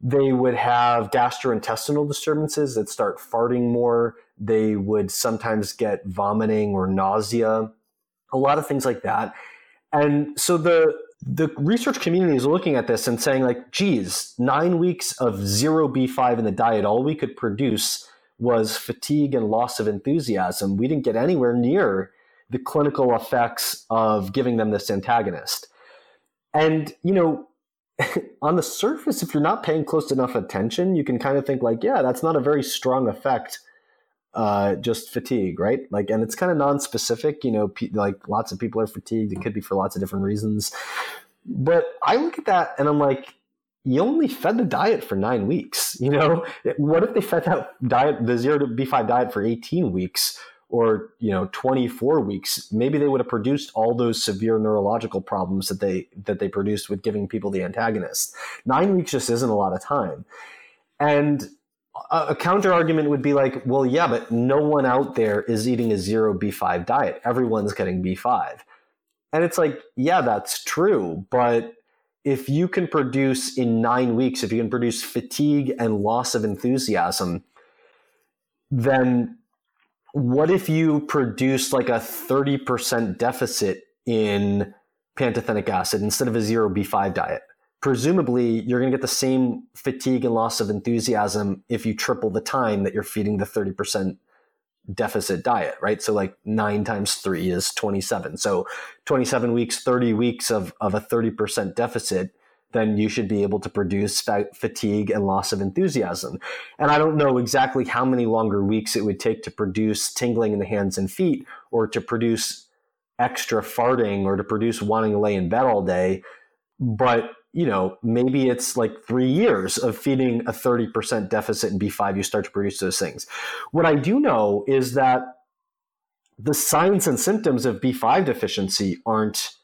They would have gastrointestinal disturbances that start farting more. They would sometimes get vomiting or nausea, a lot of things like that. And so the the research community is looking at this and saying like geez nine weeks of zero b5 in the diet all we could produce was fatigue and loss of enthusiasm we didn't get anywhere near the clinical effects of giving them this antagonist and you know on the surface if you're not paying close enough attention you can kind of think like yeah that's not a very strong effect uh, just fatigue, right? Like, and it's kind of non-specific. You know, pe- like lots of people are fatigued. It could be for lots of different reasons. But I look at that and I'm like, you only fed the diet for nine weeks. You know, what if they fed that diet, the zero to B5 diet for 18 weeks? Or you know 24 weeks maybe they would have produced all those severe neurological problems that they that they produced with giving people the antagonist. Nine weeks just isn't a lot of time. And a, a counter argument would be like well yeah but no one out there is eating a zero b5 diet. Everyone's getting b5 and it's like yeah that's true but if you can produce in nine weeks if you can produce fatigue and loss of enthusiasm then what if you produce like a 30% deficit in pantothenic acid instead of a zero B5 diet? Presumably, you're going to get the same fatigue and loss of enthusiasm if you triple the time that you're feeding the 30% deficit diet, right? So, like nine times three is 27. So, 27 weeks, 30 weeks of, of a 30% deficit then you should be able to produce fatigue and loss of enthusiasm. And I don't know exactly how many longer weeks it would take to produce tingling in the hands and feet or to produce extra farting or to produce wanting to lay in bed all day. But, you know, maybe it's like three years of feeding a 30% deficit in B5, you start to produce those things. What I do know is that the signs and symptoms of B5 deficiency aren't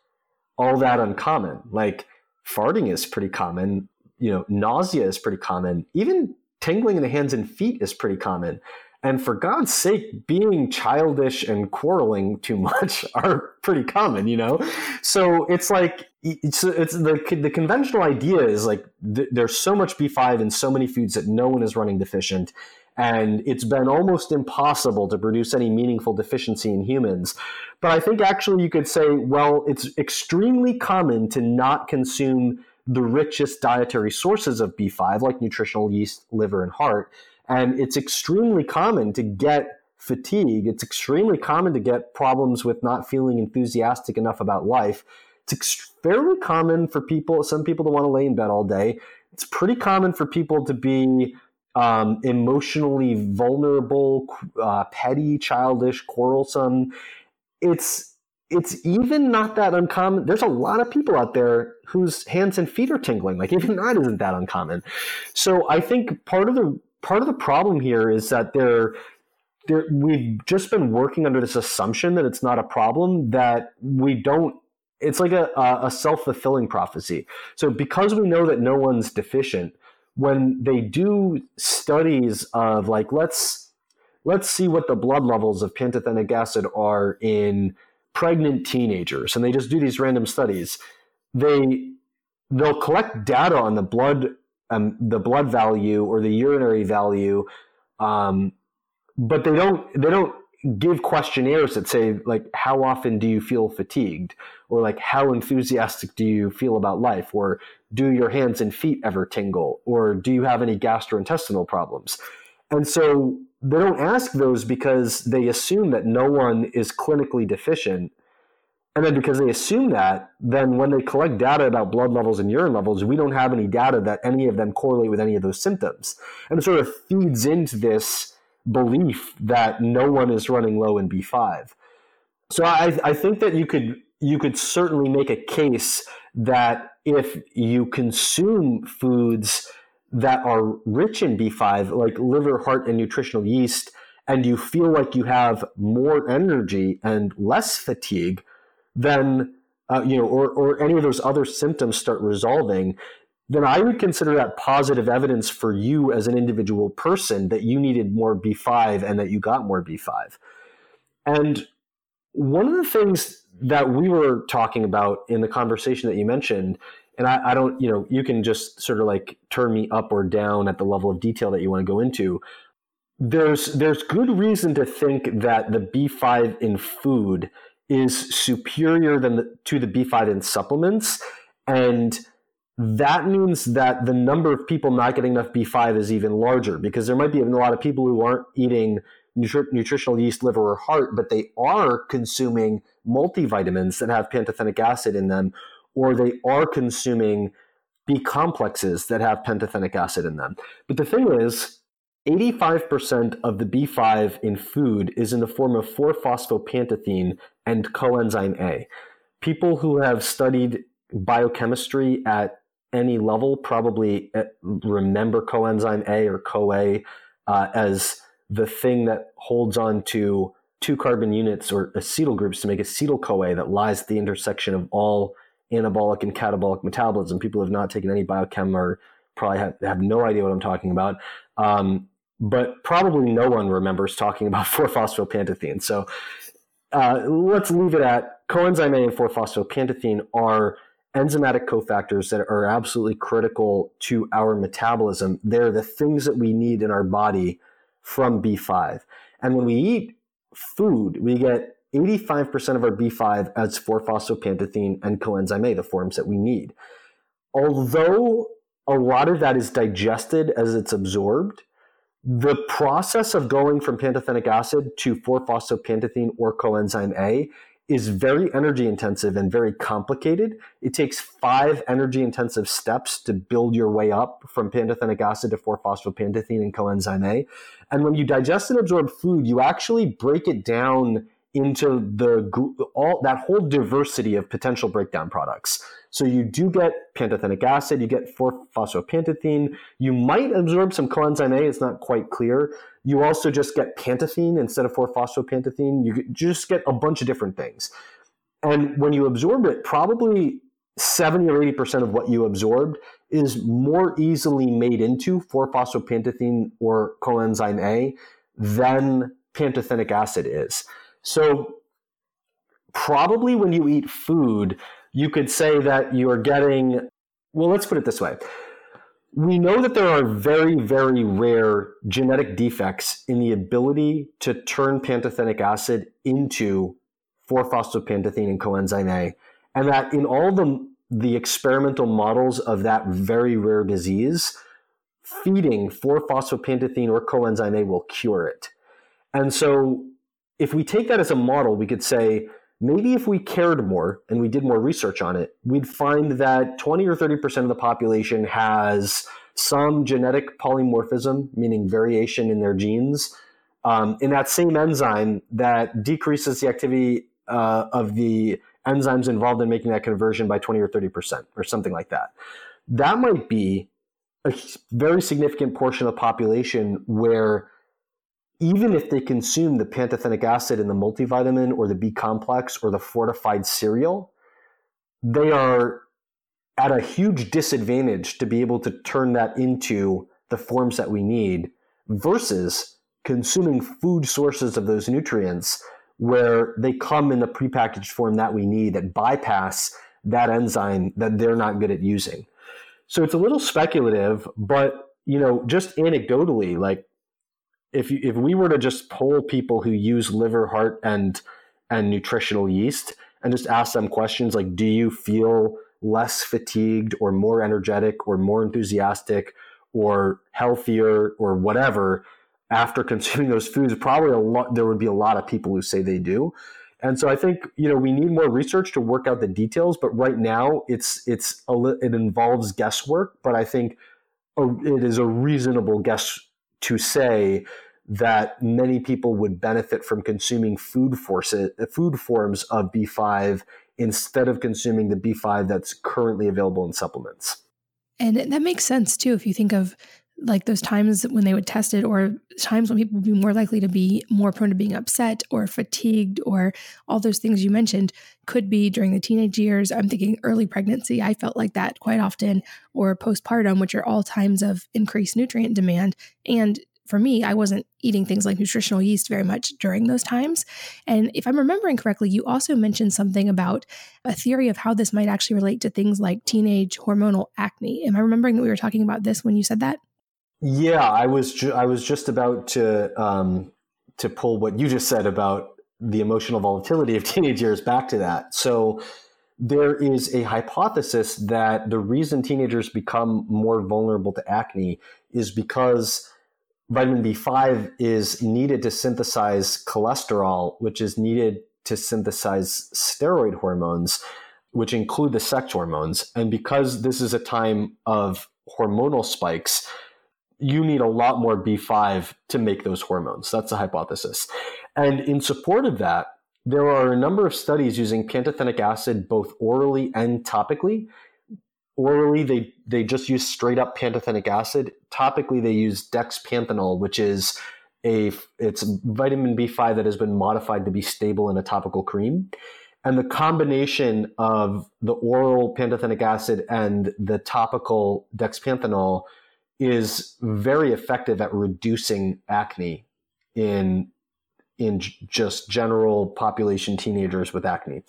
all that uncommon. Like, farting is pretty common. You know, nausea is pretty common. Even tingling in the hands and feet is pretty common. And for God's sake, being childish and quarreling too much are pretty common, you know? So it's like, it's, it's the, the conventional idea is like th- there's so much B5 in so many foods that no one is running deficient. And it's been almost impossible to produce any meaningful deficiency in humans. But I think actually you could say, well, it's extremely common to not consume the richest dietary sources of B5, like nutritional yeast, liver, and heart. And it's extremely common to get fatigue. It's extremely common to get problems with not feeling enthusiastic enough about life. It's fairly common for people, some people to want to lay in bed all day. It's pretty common for people to be um, emotionally vulnerable, uh, petty, childish, quarrelsome it's it's even not that uncommon. There's a lot of people out there whose hands and feet are tingling. Like even that isn't that uncommon. So I think part of the part of the problem here is that there there we've just been working under this assumption that it's not a problem that we don't it's like a, a self-fulfilling prophecy so because we know that no one's deficient when they do studies of like let's let's see what the blood levels of pantothenic acid are in pregnant teenagers and they just do these random studies they they'll collect data on the blood um, the blood value or the urinary value um, but they don't they don't give questionnaires that say like how often do you feel fatigued? Or like how enthusiastic do you feel about life? Or do your hands and feet ever tingle or do you have any gastrointestinal problems and so they don't ask those because they assume that no one is clinically deficient. And then because they assume that, then when they collect data about blood levels and urine levels, we don't have any data that any of them correlate with any of those symptoms. And it sort of feeds into this belief that no one is running low in B5. So I, I think that you could you could certainly make a case that if you consume foods that are rich in B5, like liver, heart, and nutritional yeast, and you feel like you have more energy and less fatigue, then uh, you know, or or any of those other symptoms start resolving, then I would consider that positive evidence for you as an individual person that you needed more B5 and that you got more B5. And one of the things that we were talking about in the conversation that you mentioned and I, I, don't, you know, you can just sort of like turn me up or down at the level of detail that you want to go into. There's there's good reason to think that the B5 in food is superior than the, to the B5 in supplements, and that means that the number of people not getting enough B5 is even larger because there might be a lot of people who aren't eating nutri- nutritional yeast, liver, or heart, but they are consuming multivitamins that have pantothenic acid in them or they are consuming B complexes that have pantothenic acid in them. But the thing is, 85% of the B5 in food is in the form of 4-phosphopantetheine and coenzyme A. People who have studied biochemistry at any level probably eh, remember coenzyme A or CoA uh, as the thing that holds on to two carbon units or acetyl groups to make acetyl CoA that lies at the intersection of all anabolic and catabolic metabolism. People have not taken any biochem or probably have, have no idea what I'm talking about. Um, but probably no one remembers talking about 4-phosphopantetheine. So uh, let's leave it at coenzyme A and 4-phosphopantetheine are enzymatic cofactors that are absolutely critical to our metabolism. They're the things that we need in our body from B5. And when we eat food, we get 85% of our B5 as 4-phosphopantetheine and coenzyme A, the forms that we need. Although a lot of that is digested as it's absorbed, the process of going from pantothenic acid to 4-phosphopantetheine or coenzyme A is very energy intensive and very complicated. It takes five energy intensive steps to build your way up from pantothenic acid to 4-phosphopantetheine and coenzyme A. And when you digest and absorb food, you actually break it down into the all that whole diversity of potential breakdown products. So you do get pantothenic acid, you get 4-phosphopantetheine, you might absorb some coenzyme A, it's not quite clear. You also just get pantetheine instead of 4-phosphopantetheine. You just get a bunch of different things. And when you absorb it, probably 70 or 80% of what you absorbed is more easily made into 4-phosphopantetheine or coenzyme A than pantothenic acid is. So probably when you eat food, you could say that you're getting, well, let's put it this way. We know that there are very, very rare genetic defects in the ability to turn pantothenic acid into 4-phosphopantetheine and coenzyme A, and that in all the, the experimental models of that very rare disease, feeding 4-phosphopantetheine or coenzyme A will cure it. And so if we take that as a model, we could say maybe if we cared more and we did more research on it, we'd find that 20 or 30% of the population has some genetic polymorphism, meaning variation in their genes, um, in that same enzyme that decreases the activity uh, of the enzymes involved in making that conversion by 20 or 30%, or something like that. That might be a very significant portion of the population where even if they consume the pantothenic acid in the multivitamin or the B complex or the fortified cereal, they are at a huge disadvantage to be able to turn that into the forms that we need versus consuming food sources of those nutrients where they come in the prepackaged form that we need that bypass that enzyme that they're not good at using. So it's a little speculative, but you know, just anecdotally, like if you, if we were to just poll people who use liver, heart, and and nutritional yeast, and just ask them questions like, "Do you feel less fatigued, or more energetic, or more enthusiastic, or healthier, or whatever?" After consuming those foods, probably a lot. There would be a lot of people who say they do, and so I think you know we need more research to work out the details. But right now, it's it's a, it involves guesswork. But I think oh, it is a reasonable guess to say that many people would benefit from consuming food forces, food forms of B5 instead of consuming the B5 that's currently available in supplements. And that makes sense too if you think of like those times when they would test it or times when people would be more likely to be more prone to being upset or fatigued or all those things you mentioned could be during the teenage years i'm thinking early pregnancy i felt like that quite often or postpartum which are all times of increased nutrient demand and for me, I wasn't eating things like nutritional yeast very much during those times. And if I'm remembering correctly, you also mentioned something about a theory of how this might actually relate to things like teenage hormonal acne. Am I remembering that we were talking about this when you said that? Yeah, I was. Ju- I was just about to um, to pull what you just said about the emotional volatility of teenage years back to that. So there is a hypothesis that the reason teenagers become more vulnerable to acne is because vitamin B5 is needed to synthesize cholesterol, which is needed to synthesize steroid hormones, which include the sex hormones. And because this is a time of hormonal spikes, you need a lot more B5 to make those hormones. That's the hypothesis. And in support of that, there are a number of studies using pantothenic acid both orally and topically. Orally, they, they just use straight up pantothenic acid. Topically, they use dexpanthenol, which is a it's vitamin B5 that has been modified to be stable in a topical cream. And the combination of the oral pantothenic acid and the topical dexpanthenol is very effective at reducing acne in in just general population teenagers with acne.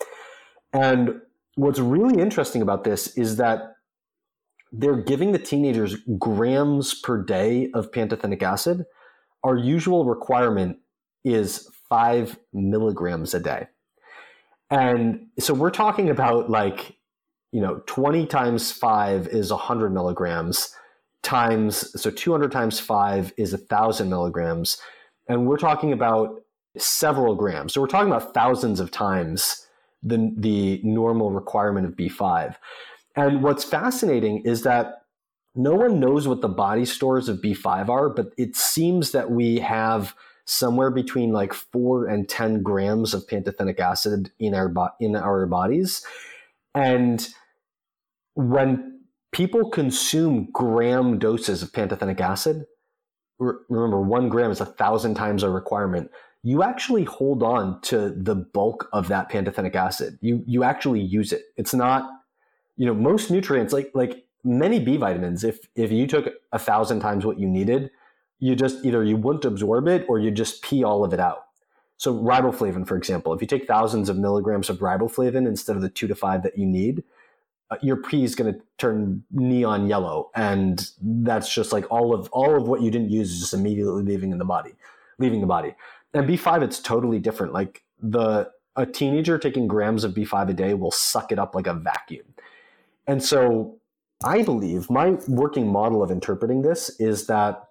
And what's really interesting about this is that they're giving the teenagers grams per day of pantothenic acid. Our usual requirement is five milligrams a day. And so we're talking about like, you know, 20 times five is 100 milligrams times, so 200 times five is 1,000 milligrams. And we're talking about several grams. So we're talking about thousands of times the, the normal requirement of B5. And what's fascinating is that no one knows what the body stores of B5 are, but it seems that we have somewhere between like four and 10 grams of pantothenic acid in our, in our bodies. And when people consume gram doses of pantothenic acid, remember one gram is a thousand times our requirement you actually hold on to the bulk of that pantothenic acid. You you actually use it. It's not, you know, most nutrients like like many B vitamins. If if you took a thousand times what you needed, you just either you wouldn't absorb it or you just pee all of it out. So riboflavin, for example, if you take thousands of milligrams of riboflavin instead of the two to five that you need, uh, your pee is going to turn neon yellow, and that's just like all of all of what you didn't use is just immediately leaving in the body, leaving the body and B5 it's totally different. Like the a teenager taking grams of B5 a day will suck it up like a vacuum. And so I believe my working model of interpreting this is that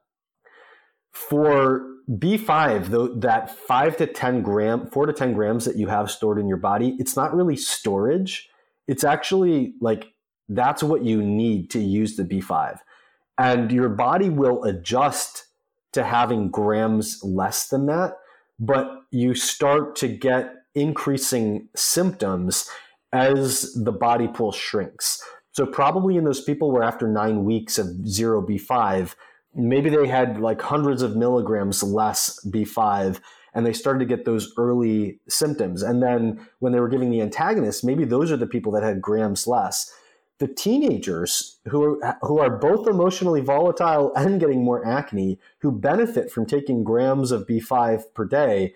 for B5, though that five to 10 gram, four to 10 grams that you have stored in your body, it's not really storage. It's actually like that's what you need to use the B5. And your body will adjust to having grams less than that but you start to get increasing symptoms as the body pool shrinks. So probably in those people where after nine weeks of zero B5, maybe they had like hundreds of milligrams less B5 and they started to get those early symptoms. And then when they were giving the antagonist, maybe those are the people that had grams less the teenagers who are, who are both emotionally volatile and getting more acne, who benefit from taking grams of B5 per day,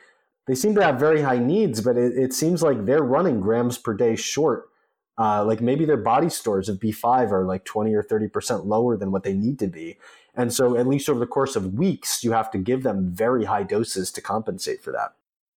they seem to have very high needs, but it, it seems like they're running grams per day short. Uh, like maybe their body stores of B5 are like 20 or 30% lower than what they need to be. And so, at least over the course of weeks, you have to give them very high doses to compensate for that.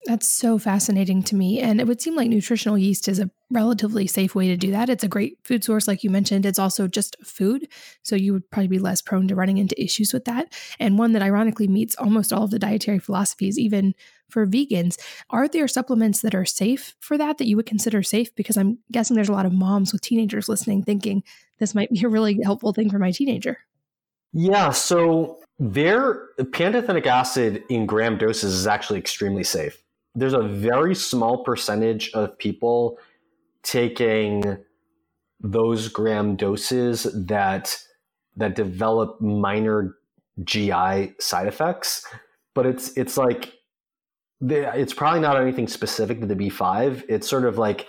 That's so fascinating to me. And it would seem like nutritional yeast is a relatively safe way to do that. It's a great food source, like you mentioned. It's also just food. So you would probably be less prone to running into issues with that. And one that ironically meets almost all of the dietary philosophies, even for vegans. Are there supplements that are safe for that that you would consider safe? Because I'm guessing there's a lot of moms with teenagers listening thinking this might be a really helpful thing for my teenager. Yeah. So their pantothenic acid in gram doses is actually extremely safe there's a very small percentage of people taking those gram doses that that develop minor GI side effects, but it's it's like it's probably not anything specific to the B5. It's sort of like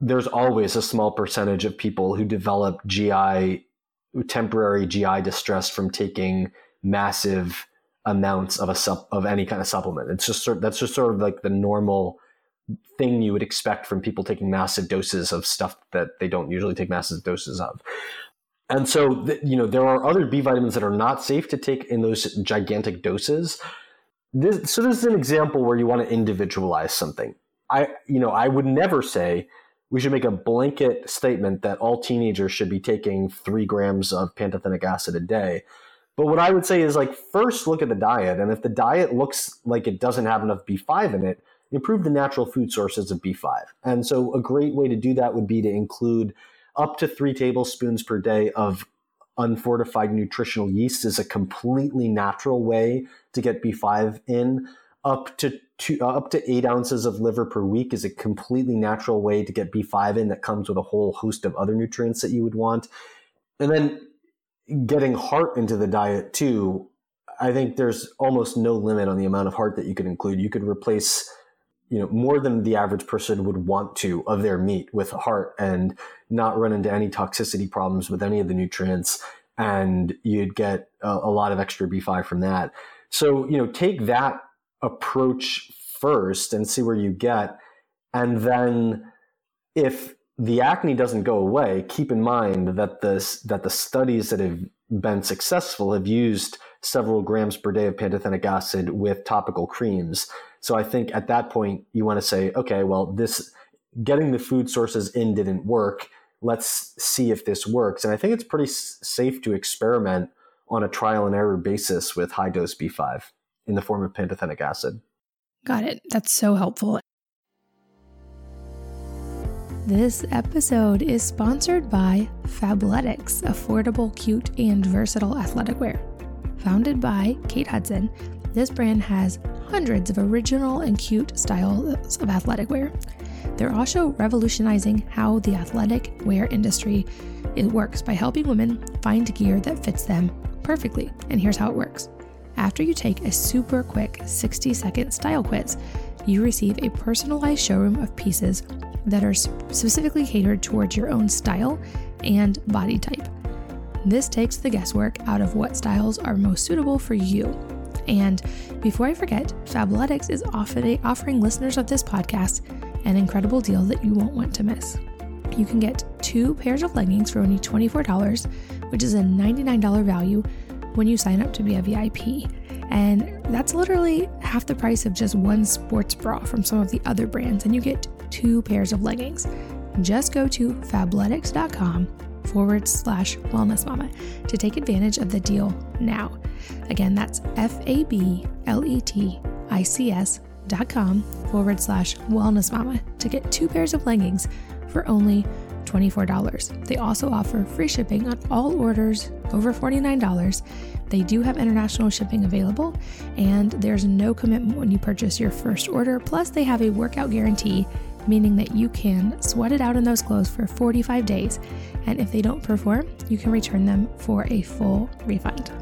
there's always a small percentage of people who develop GI temporary GI distress from taking massive amounts of a sup of any kind of supplement. It's just sort that's just sort of like the normal thing you would expect from people taking massive doses of stuff that they don't usually take massive doses of. And so, you know, there are other B vitamins that are not safe to take in those gigantic doses. This, so this is an example where you want to individualize something. I, you know, I would never say we should make a blanket statement that all teenagers should be taking three grams of pantothenic acid a day but what I would say is like first look at the diet, and if the diet looks like it doesn't have enough B5 in it, improve the natural food sources of B5. And so a great way to do that would be to include up to three tablespoons per day of unfortified nutritional yeast is a completely natural way to get B5 in. Up to two, uh, up to eight ounces of liver per week is a completely natural way to get B5 in that comes with a whole host of other nutrients that you would want. And then getting heart into the diet too I think there's almost no limit on the amount of heart that you could include. You could replace, you know, more than the average person would want to of their meat with heart and not run into any toxicity problems with any of the nutrients. And you'd get a, a lot of extra B5 from that. So, you know, take that approach first and see where you get. And then if the acne doesn't go away, keep in mind that the, that the studies that have been successful have used several grams per day of pantothenic acid with topical creams. So I think at that point you want to say, okay, well, this getting the food sources in didn't work. Let's see if this works. And I think it's pretty safe to experiment on a trial and error basis with high dose B5 in the form of pantothenic acid. Got it. That's so helpful. This episode is sponsored by Fabletics, affordable, cute, and versatile athletic wear. Founded by Kate Hudson, this brand has hundreds of original and cute styles of athletic wear. They're also revolutionizing how the athletic wear industry it works by helping women find gear that fits them perfectly. And here's how it works. After you take a super quick 60 second style quiz, you receive a personalized showroom of pieces that are specifically catered towards your own style and body type. This takes the guesswork out of what styles are most suitable for you. And before I forget, Fabletics is offering listeners of this podcast an incredible deal that you won't want to miss. You can get two pairs of leggings for only $24, which is a $99 value when you sign up to be a VIP. And that's literally half the price of just one sports bra from some of the other brands, and you get two pairs of leggings. Just go to fabletics.com forward slash wellness mama to take advantage of the deal now. Again, that's F A B L E T I C S dot com forward slash wellness mama to get two pairs of leggings for only $24. They also offer free shipping on all orders over $49. They do have international shipping available, and there's no commitment when you purchase your first order. Plus, they have a workout guarantee meaning that you can sweat it out in those clothes for 45 days. And if they don't perform, you can return them for a full refund.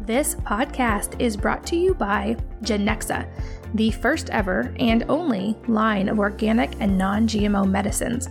This podcast is brought to you by Genexa, the first ever and only line of organic and non GMO medicines.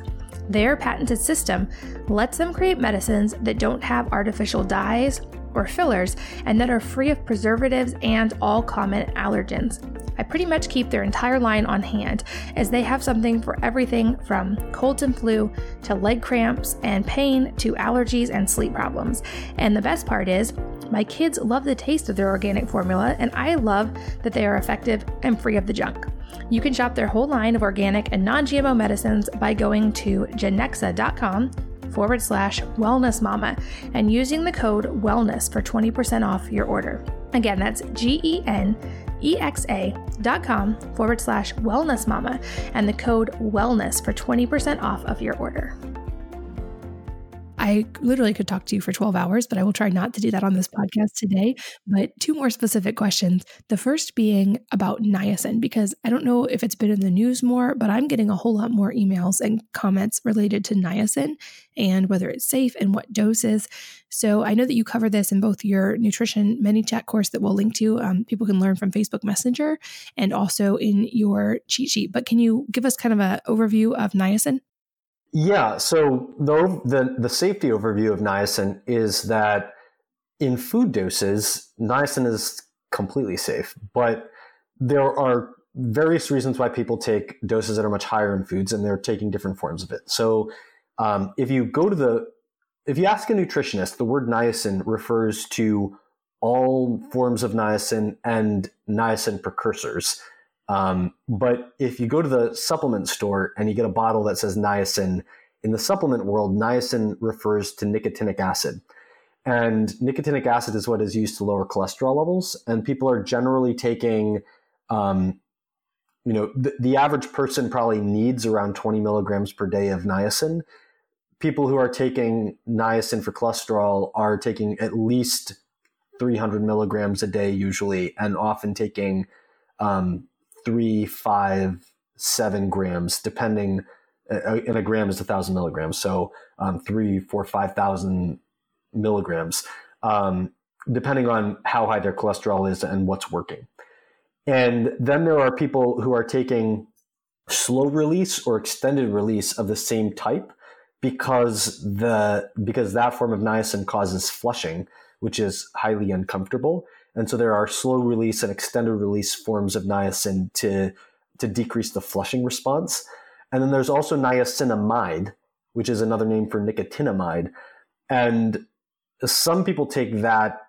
Their patented system lets them create medicines that don't have artificial dyes or fillers and that are free of preservatives and all common allergens. I pretty much keep their entire line on hand as they have something for everything from colds and flu to leg cramps and pain to allergies and sleep problems. And the best part is, my kids love the taste of their organic formula, and I love that they are effective and free of the junk. You can shop their whole line of organic and non GMO medicines by going to genexa.com forward slash wellness mama and using the code wellness for 20% off your order. Again, that's G E N E X A dot com forward slash wellness mama and the code wellness for 20% off of your order. I literally could talk to you for 12 hours, but I will try not to do that on this podcast today. But two more specific questions. The first being about niacin, because I don't know if it's been in the news more, but I'm getting a whole lot more emails and comments related to niacin and whether it's safe and what doses. So I know that you cover this in both your nutrition mini chat course that we'll link to. Um, people can learn from Facebook Messenger and also in your cheat sheet. But can you give us kind of an overview of niacin? Yeah. So the, the, the safety overview of niacin is that in food doses, niacin is completely safe, but there are various reasons why people take doses that are much higher in foods, and they're taking different forms of it. So um, if you go to the if you ask a nutritionist, the word niacin refers to all forms of niacin and niacin precursors. Um, but if you go to the supplement store and you get a bottle that says niacin, in the supplement world, niacin refers to nicotinic acid. And nicotinic acid is what is used to lower cholesterol levels. And people are generally taking, um, you know, the, the average person probably needs around 20 milligrams per day of niacin. People who are taking niacin for cholesterol are taking at least 300 milligrams a day, usually, and often taking um, three, five, seven grams, depending. Uh, and a gram is a thousand milligrams, so um, three, four, five thousand milligrams. Um, depending on how high their cholesterol is and what's working. And then there are people who are taking slow release or extended release of the same type because the because that form of niacin causes flushing, which is highly uncomfortable. And so there are slow release and extended release forms of niacin to to decrease the flushing response. And then there's also niacinamide, which is another name for nicotinamide. And some people take that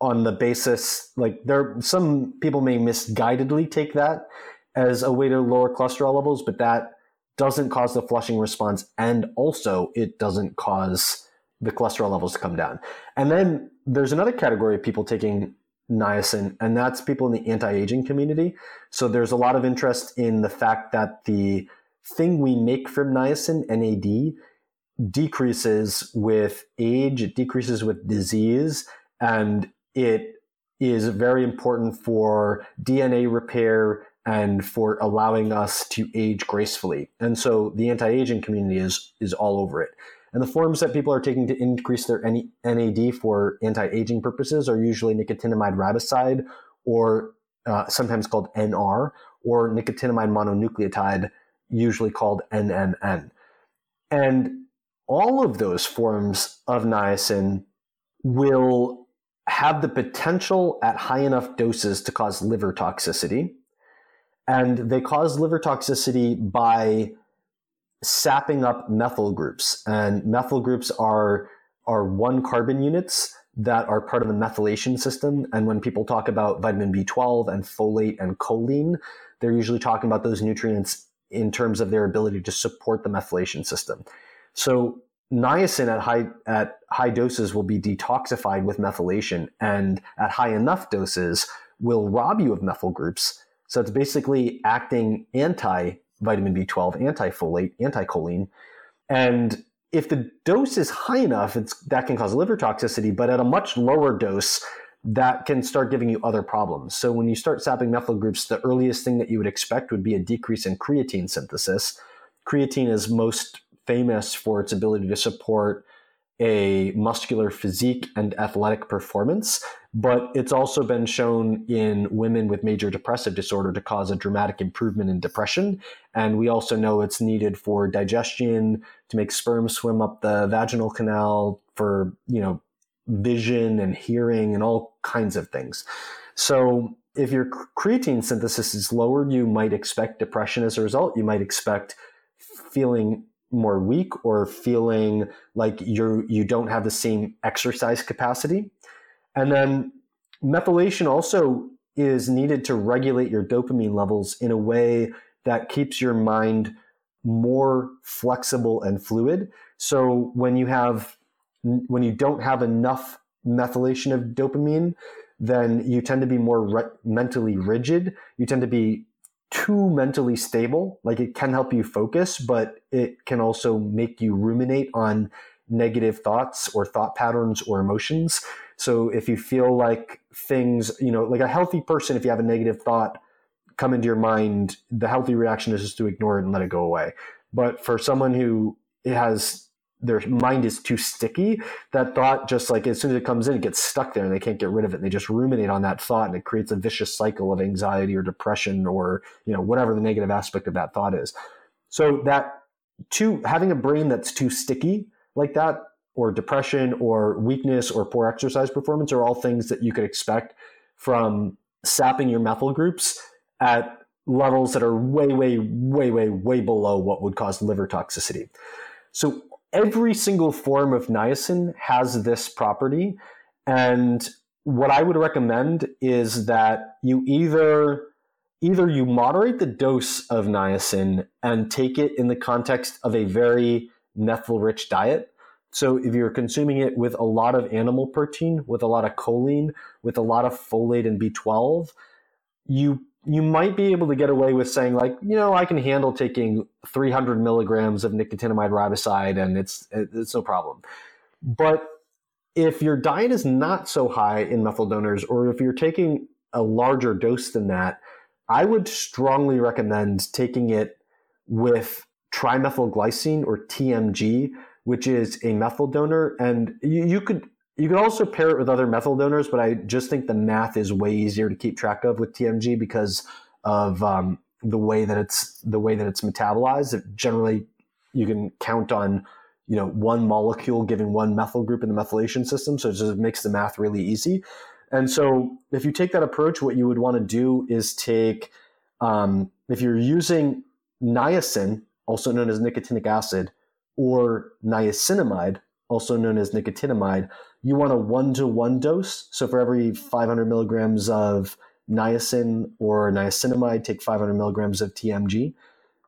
on the basis like there some people may misguidedly take that as a way to lower cholesterol levels, but that doesn't cause the flushing response and also it doesn't cause the cholesterol levels to come down. And then there's another category of people taking niacin, and that's people in the anti-aging community. So there's a lot of interest in the fact that the thing we make from niacin, NAD, decreases with age, it decreases with disease, and it is very important for DNA repair and for allowing us to age gracefully. And so the anti-aging community is is all over it. And the forms that people are taking to increase their NAD for anti-aging purposes are usually nicotinamide riboside, or uh, sometimes called NR, or nicotinamide mononucleotide, usually called NMN. And all of those forms of niacin will have the potential at high enough doses to cause liver toxicity. And they cause liver toxicity by sapping up methyl groups. And methyl groups are, are one carbon units that are part of the methylation system. And when people talk about vitamin B12 and folate and choline, they're usually talking about those nutrients in terms of their ability to support the methylation system. So niacin at high at high doses will be detoxified with methylation and at high enough doses will rob you of methyl groups so it's basically acting anti vitamin b12 anti-folate anti-choline. And if the dose is high enough it's that can cause liver toxicity but at a much lower dose that can start giving you other problems. So when you start sapping methyl groups the earliest thing that you would expect would be a decrease in creatine synthesis. Creatine is most famous for its ability to support a muscular physique and athletic performance, but it's also been shown in women with major depressive disorder to cause a dramatic improvement in depression. And we also know it's needed for digestion, to make sperm swim up the vaginal canal, for, you know, vision and hearing and all kinds of things. So if your creatine synthesis is lowered, you might expect depression as a result. You might expect feeling more weak or feeling like you're you don't have the same exercise capacity. And then methylation also is needed to regulate your dopamine levels in a way that keeps your mind more flexible and fluid. So when you have when you don't have enough methylation of dopamine, then you tend to be more re- mentally rigid. You tend to be too mentally stable. Like it can help you focus, but it can also make you ruminate on negative thoughts or thought patterns or emotions. So if you feel like things, you know, like a healthy person, if you have a negative thought come into your mind, the healthy reaction is just to ignore it and let it go away. But for someone who has their mind is too sticky. That thought just like as soon as it comes in, it gets stuck there and they can't get rid of it. And they just ruminate on that thought and it creates a vicious cycle of anxiety or depression or, you know, whatever the negative aspect of that thought is. So that too having a brain that's too sticky like that, or depression or weakness or poor exercise performance are all things that you could expect from sapping your methyl groups at levels that are way, way, way, way, way below what would cause liver toxicity. So every single form of niacin has this property. And what I would recommend is that you either either you moderate the dose of niacin and take it in the context of a very methyl rich diet. So if you're consuming it with a lot of animal protein, with a lot of choline, with a lot of folate and B12, you you might be able to get away with saying like, you know, I can handle taking 300 milligrams of nicotinamide riboside and it's it's no problem. But if your diet is not so high in methyl donors, or if you're taking a larger dose than that, I would strongly recommend taking it with trimethylglycine or TMG, which is a methyl donor. And you, you could You can also pair it with other methyl donors, but I just think the math is way easier to keep track of with TMG because of um, the way that it's the way that it's metabolized. It generally, you can count on you know one molecule giving one methyl group in the methylation system, so it just makes the math really easy. And so, if you take that approach, what you would want to do is take um, if you're using niacin, also known as nicotinic acid, or niacinamide, also known as nicotinamide, you want a one to one dose. So for every 500 milligrams of niacin or niacinamide, take 500 milligrams of TMG.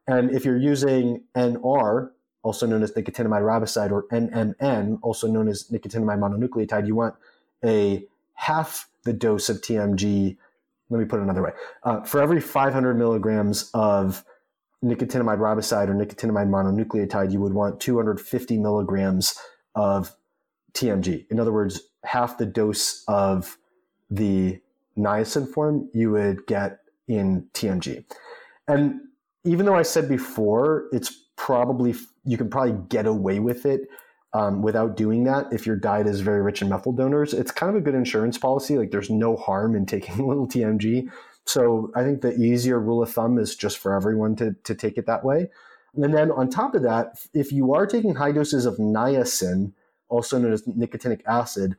And if you're using NR, also known as nicotinamide riboside, or NMN, also known as nicotinamide mononucleotide, you want a half the dose of TMG. Let me put it another way. Uh, for every 500 milligrams of nicotinamide riboside or nicotinamide mononucleotide, you would want 250 milligrams of TMG. In other words, half the dose of the niacin form you would get in TMG. And even though I said before, it's probably, you can probably get away with it um, without doing that if your diet is very rich in methyl donors. It's kind of a good insurance policy. Like there's no harm in taking a little TMG. So I think the easier rule of thumb is just for everyone to, to take it that way. And then on top of that, if you are taking high doses of niacin, also known as nicotinic acid,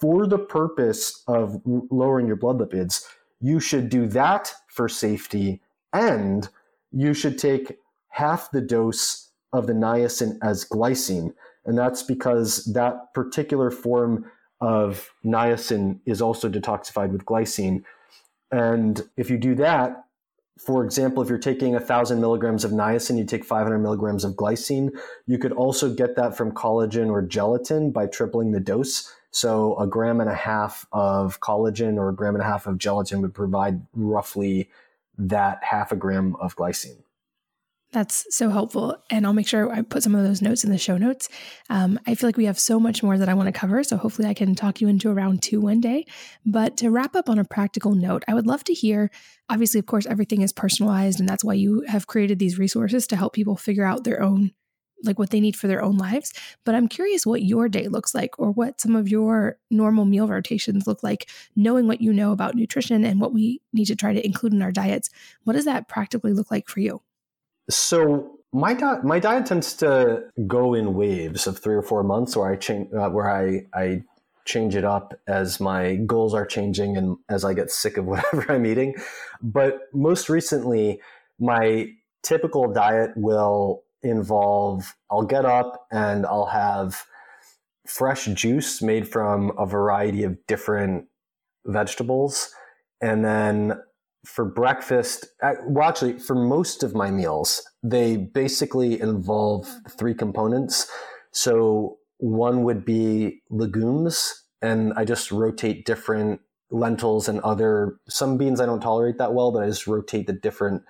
for the purpose of lowering your blood lipids, you should do that for safety and you should take half the dose of the niacin as glycine. And that's because that particular form of niacin is also detoxified with glycine. And if you do that, for example, if you're taking 1,000 milligrams of niacin, you take 500 milligrams of glycine. You could also get that from collagen or gelatin by tripling the dose. So a gram and a half of collagen or a gram and a half of gelatin would provide roughly that half a gram of glycine. That's so helpful. And I'll make sure I put some of those notes in the show notes. Um, I feel like we have so much more that I want to cover. So hopefully I can talk you into a round two one day. But to wrap up on a practical note, I would love to hear obviously, of course, everything is personalized. And that's why you have created these resources to help people figure out their own, like what they need for their own lives. But I'm curious what your day looks like or what some of your normal meal rotations look like, knowing what you know about nutrition and what we need to try to include in our diets. What does that practically look like for you? So my diet, my diet tends to go in waves of three or four months, where I change, uh, where I I change it up as my goals are changing and as I get sick of whatever I'm eating. But most recently, my typical diet will involve I'll get up and I'll have fresh juice made from a variety of different vegetables, and then for breakfast, well, actually, for most of my meals, they basically involve three components. So one would be legumes, and I just rotate different lentils and other some beans I don't tolerate that well, but I just rotate the different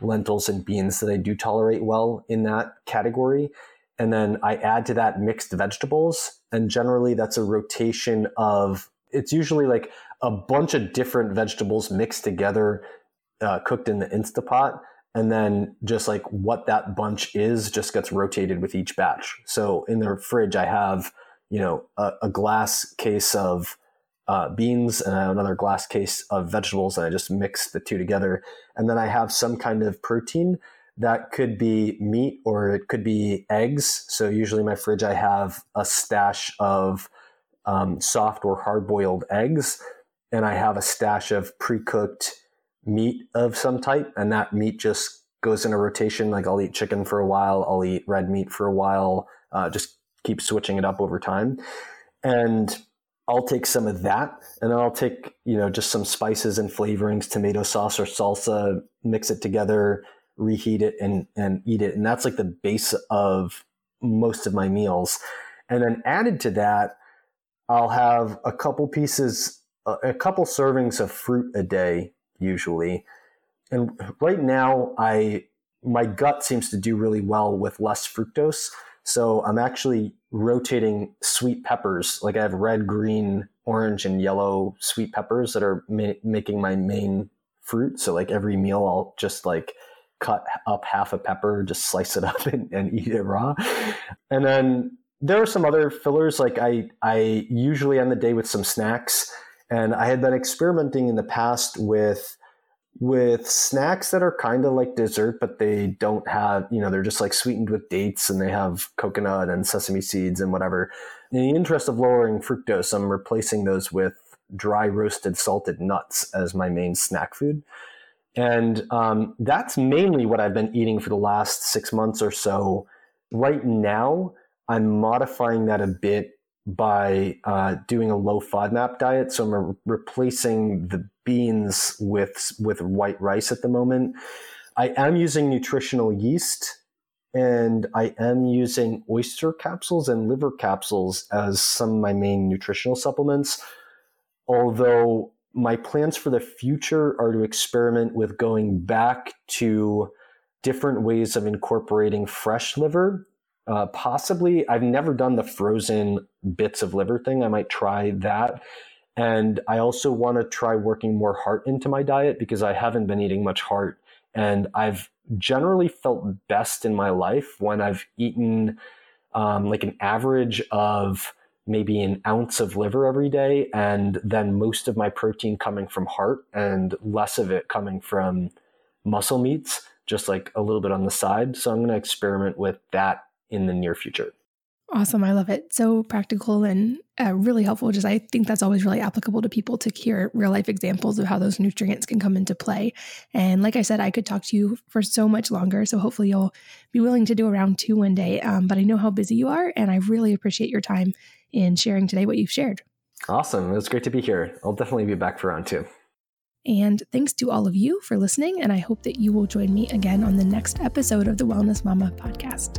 lentils and beans that I do tolerate well in that category. And then I add to that mixed vegetables. And generally that's a rotation of it's usually like a bunch of different vegetables mixed together, uh, cooked in the Instapot. And then just like what that bunch is just gets rotated with each batch. So in the fridge, I have, you know, a, a glass case of uh, beans and another glass case of vegetables. And I just mix the two together. And then I have some kind of protein that could be meat or it could be eggs. So usually in my fridge, I have a stash of um, soft or hard boiled eggs and I have a stash of pre-cooked meat of some type, and that meat just goes in a rotation. Like I'll eat chicken for a while, I'll eat red meat for a while, uh, just keep switching it up over time, and I'll take some of that, and then I'll take you know just some spices and flavorings, tomato sauce or salsa, mix it together, reheat it, and and eat it, and that's like the base of most of my meals, and then added to that. I'll have a couple pieces a couple servings of fruit a day usually. And right now, I my gut seems to do really well with less fructose. So I'm actually rotating sweet peppers. Like I have red, green, orange, and yellow sweet peppers that are ma- making my main fruit. So like every meal, I'll just like cut up half a pepper, just slice it up and, and eat it raw. And then there are some other fillers. Like I, I usually end the day with some snacks, and I had been experimenting in the past with with snacks that are kind of like dessert, but they don't have, you know, they're just like sweetened with dates and they have coconut and sesame seeds and whatever. In the interest of lowering fructose, I'm replacing those with dry roasted salted nuts as my main snack food. And um, that's mainly what I've been eating for the last six months or so. Right now, I'm modifying that a bit by uh, doing a low FODMAP diet. So I'm re- replacing the beans with with white rice at the moment. I am using nutritional yeast and I am using oyster capsules and liver capsules as some of my main nutritional supplements. Although my plans for the future are to experiment with going back to different ways of incorporating fresh liver uh, possibly, I've never done the frozen bits of liver thing. I might try that. And I also want to try working more heart into my diet because I haven't been eating much heart. And I've generally felt best in my life when I've eaten um, like an average of maybe an ounce of liver every day, and then most of my protein coming from heart and less of it coming from muscle meats, just like a little bit on the side. So I'm going to experiment with that in the near future. Awesome. I love it. So practical and uh, really helpful. Just I think that's always really applicable to people to hear real life examples of how those nutrients can come into play. And like I said, I could talk to you for so much longer. So hopefully you'll be willing to do a round two one day. Um, but I know how busy you are, and I really appreciate your time in sharing today what you've shared. Awesome. It was great to be here. I'll definitely be back for round two. And thanks to all of you for listening. And I hope that you will join me again on the next episode of the Wellness Mama podcast.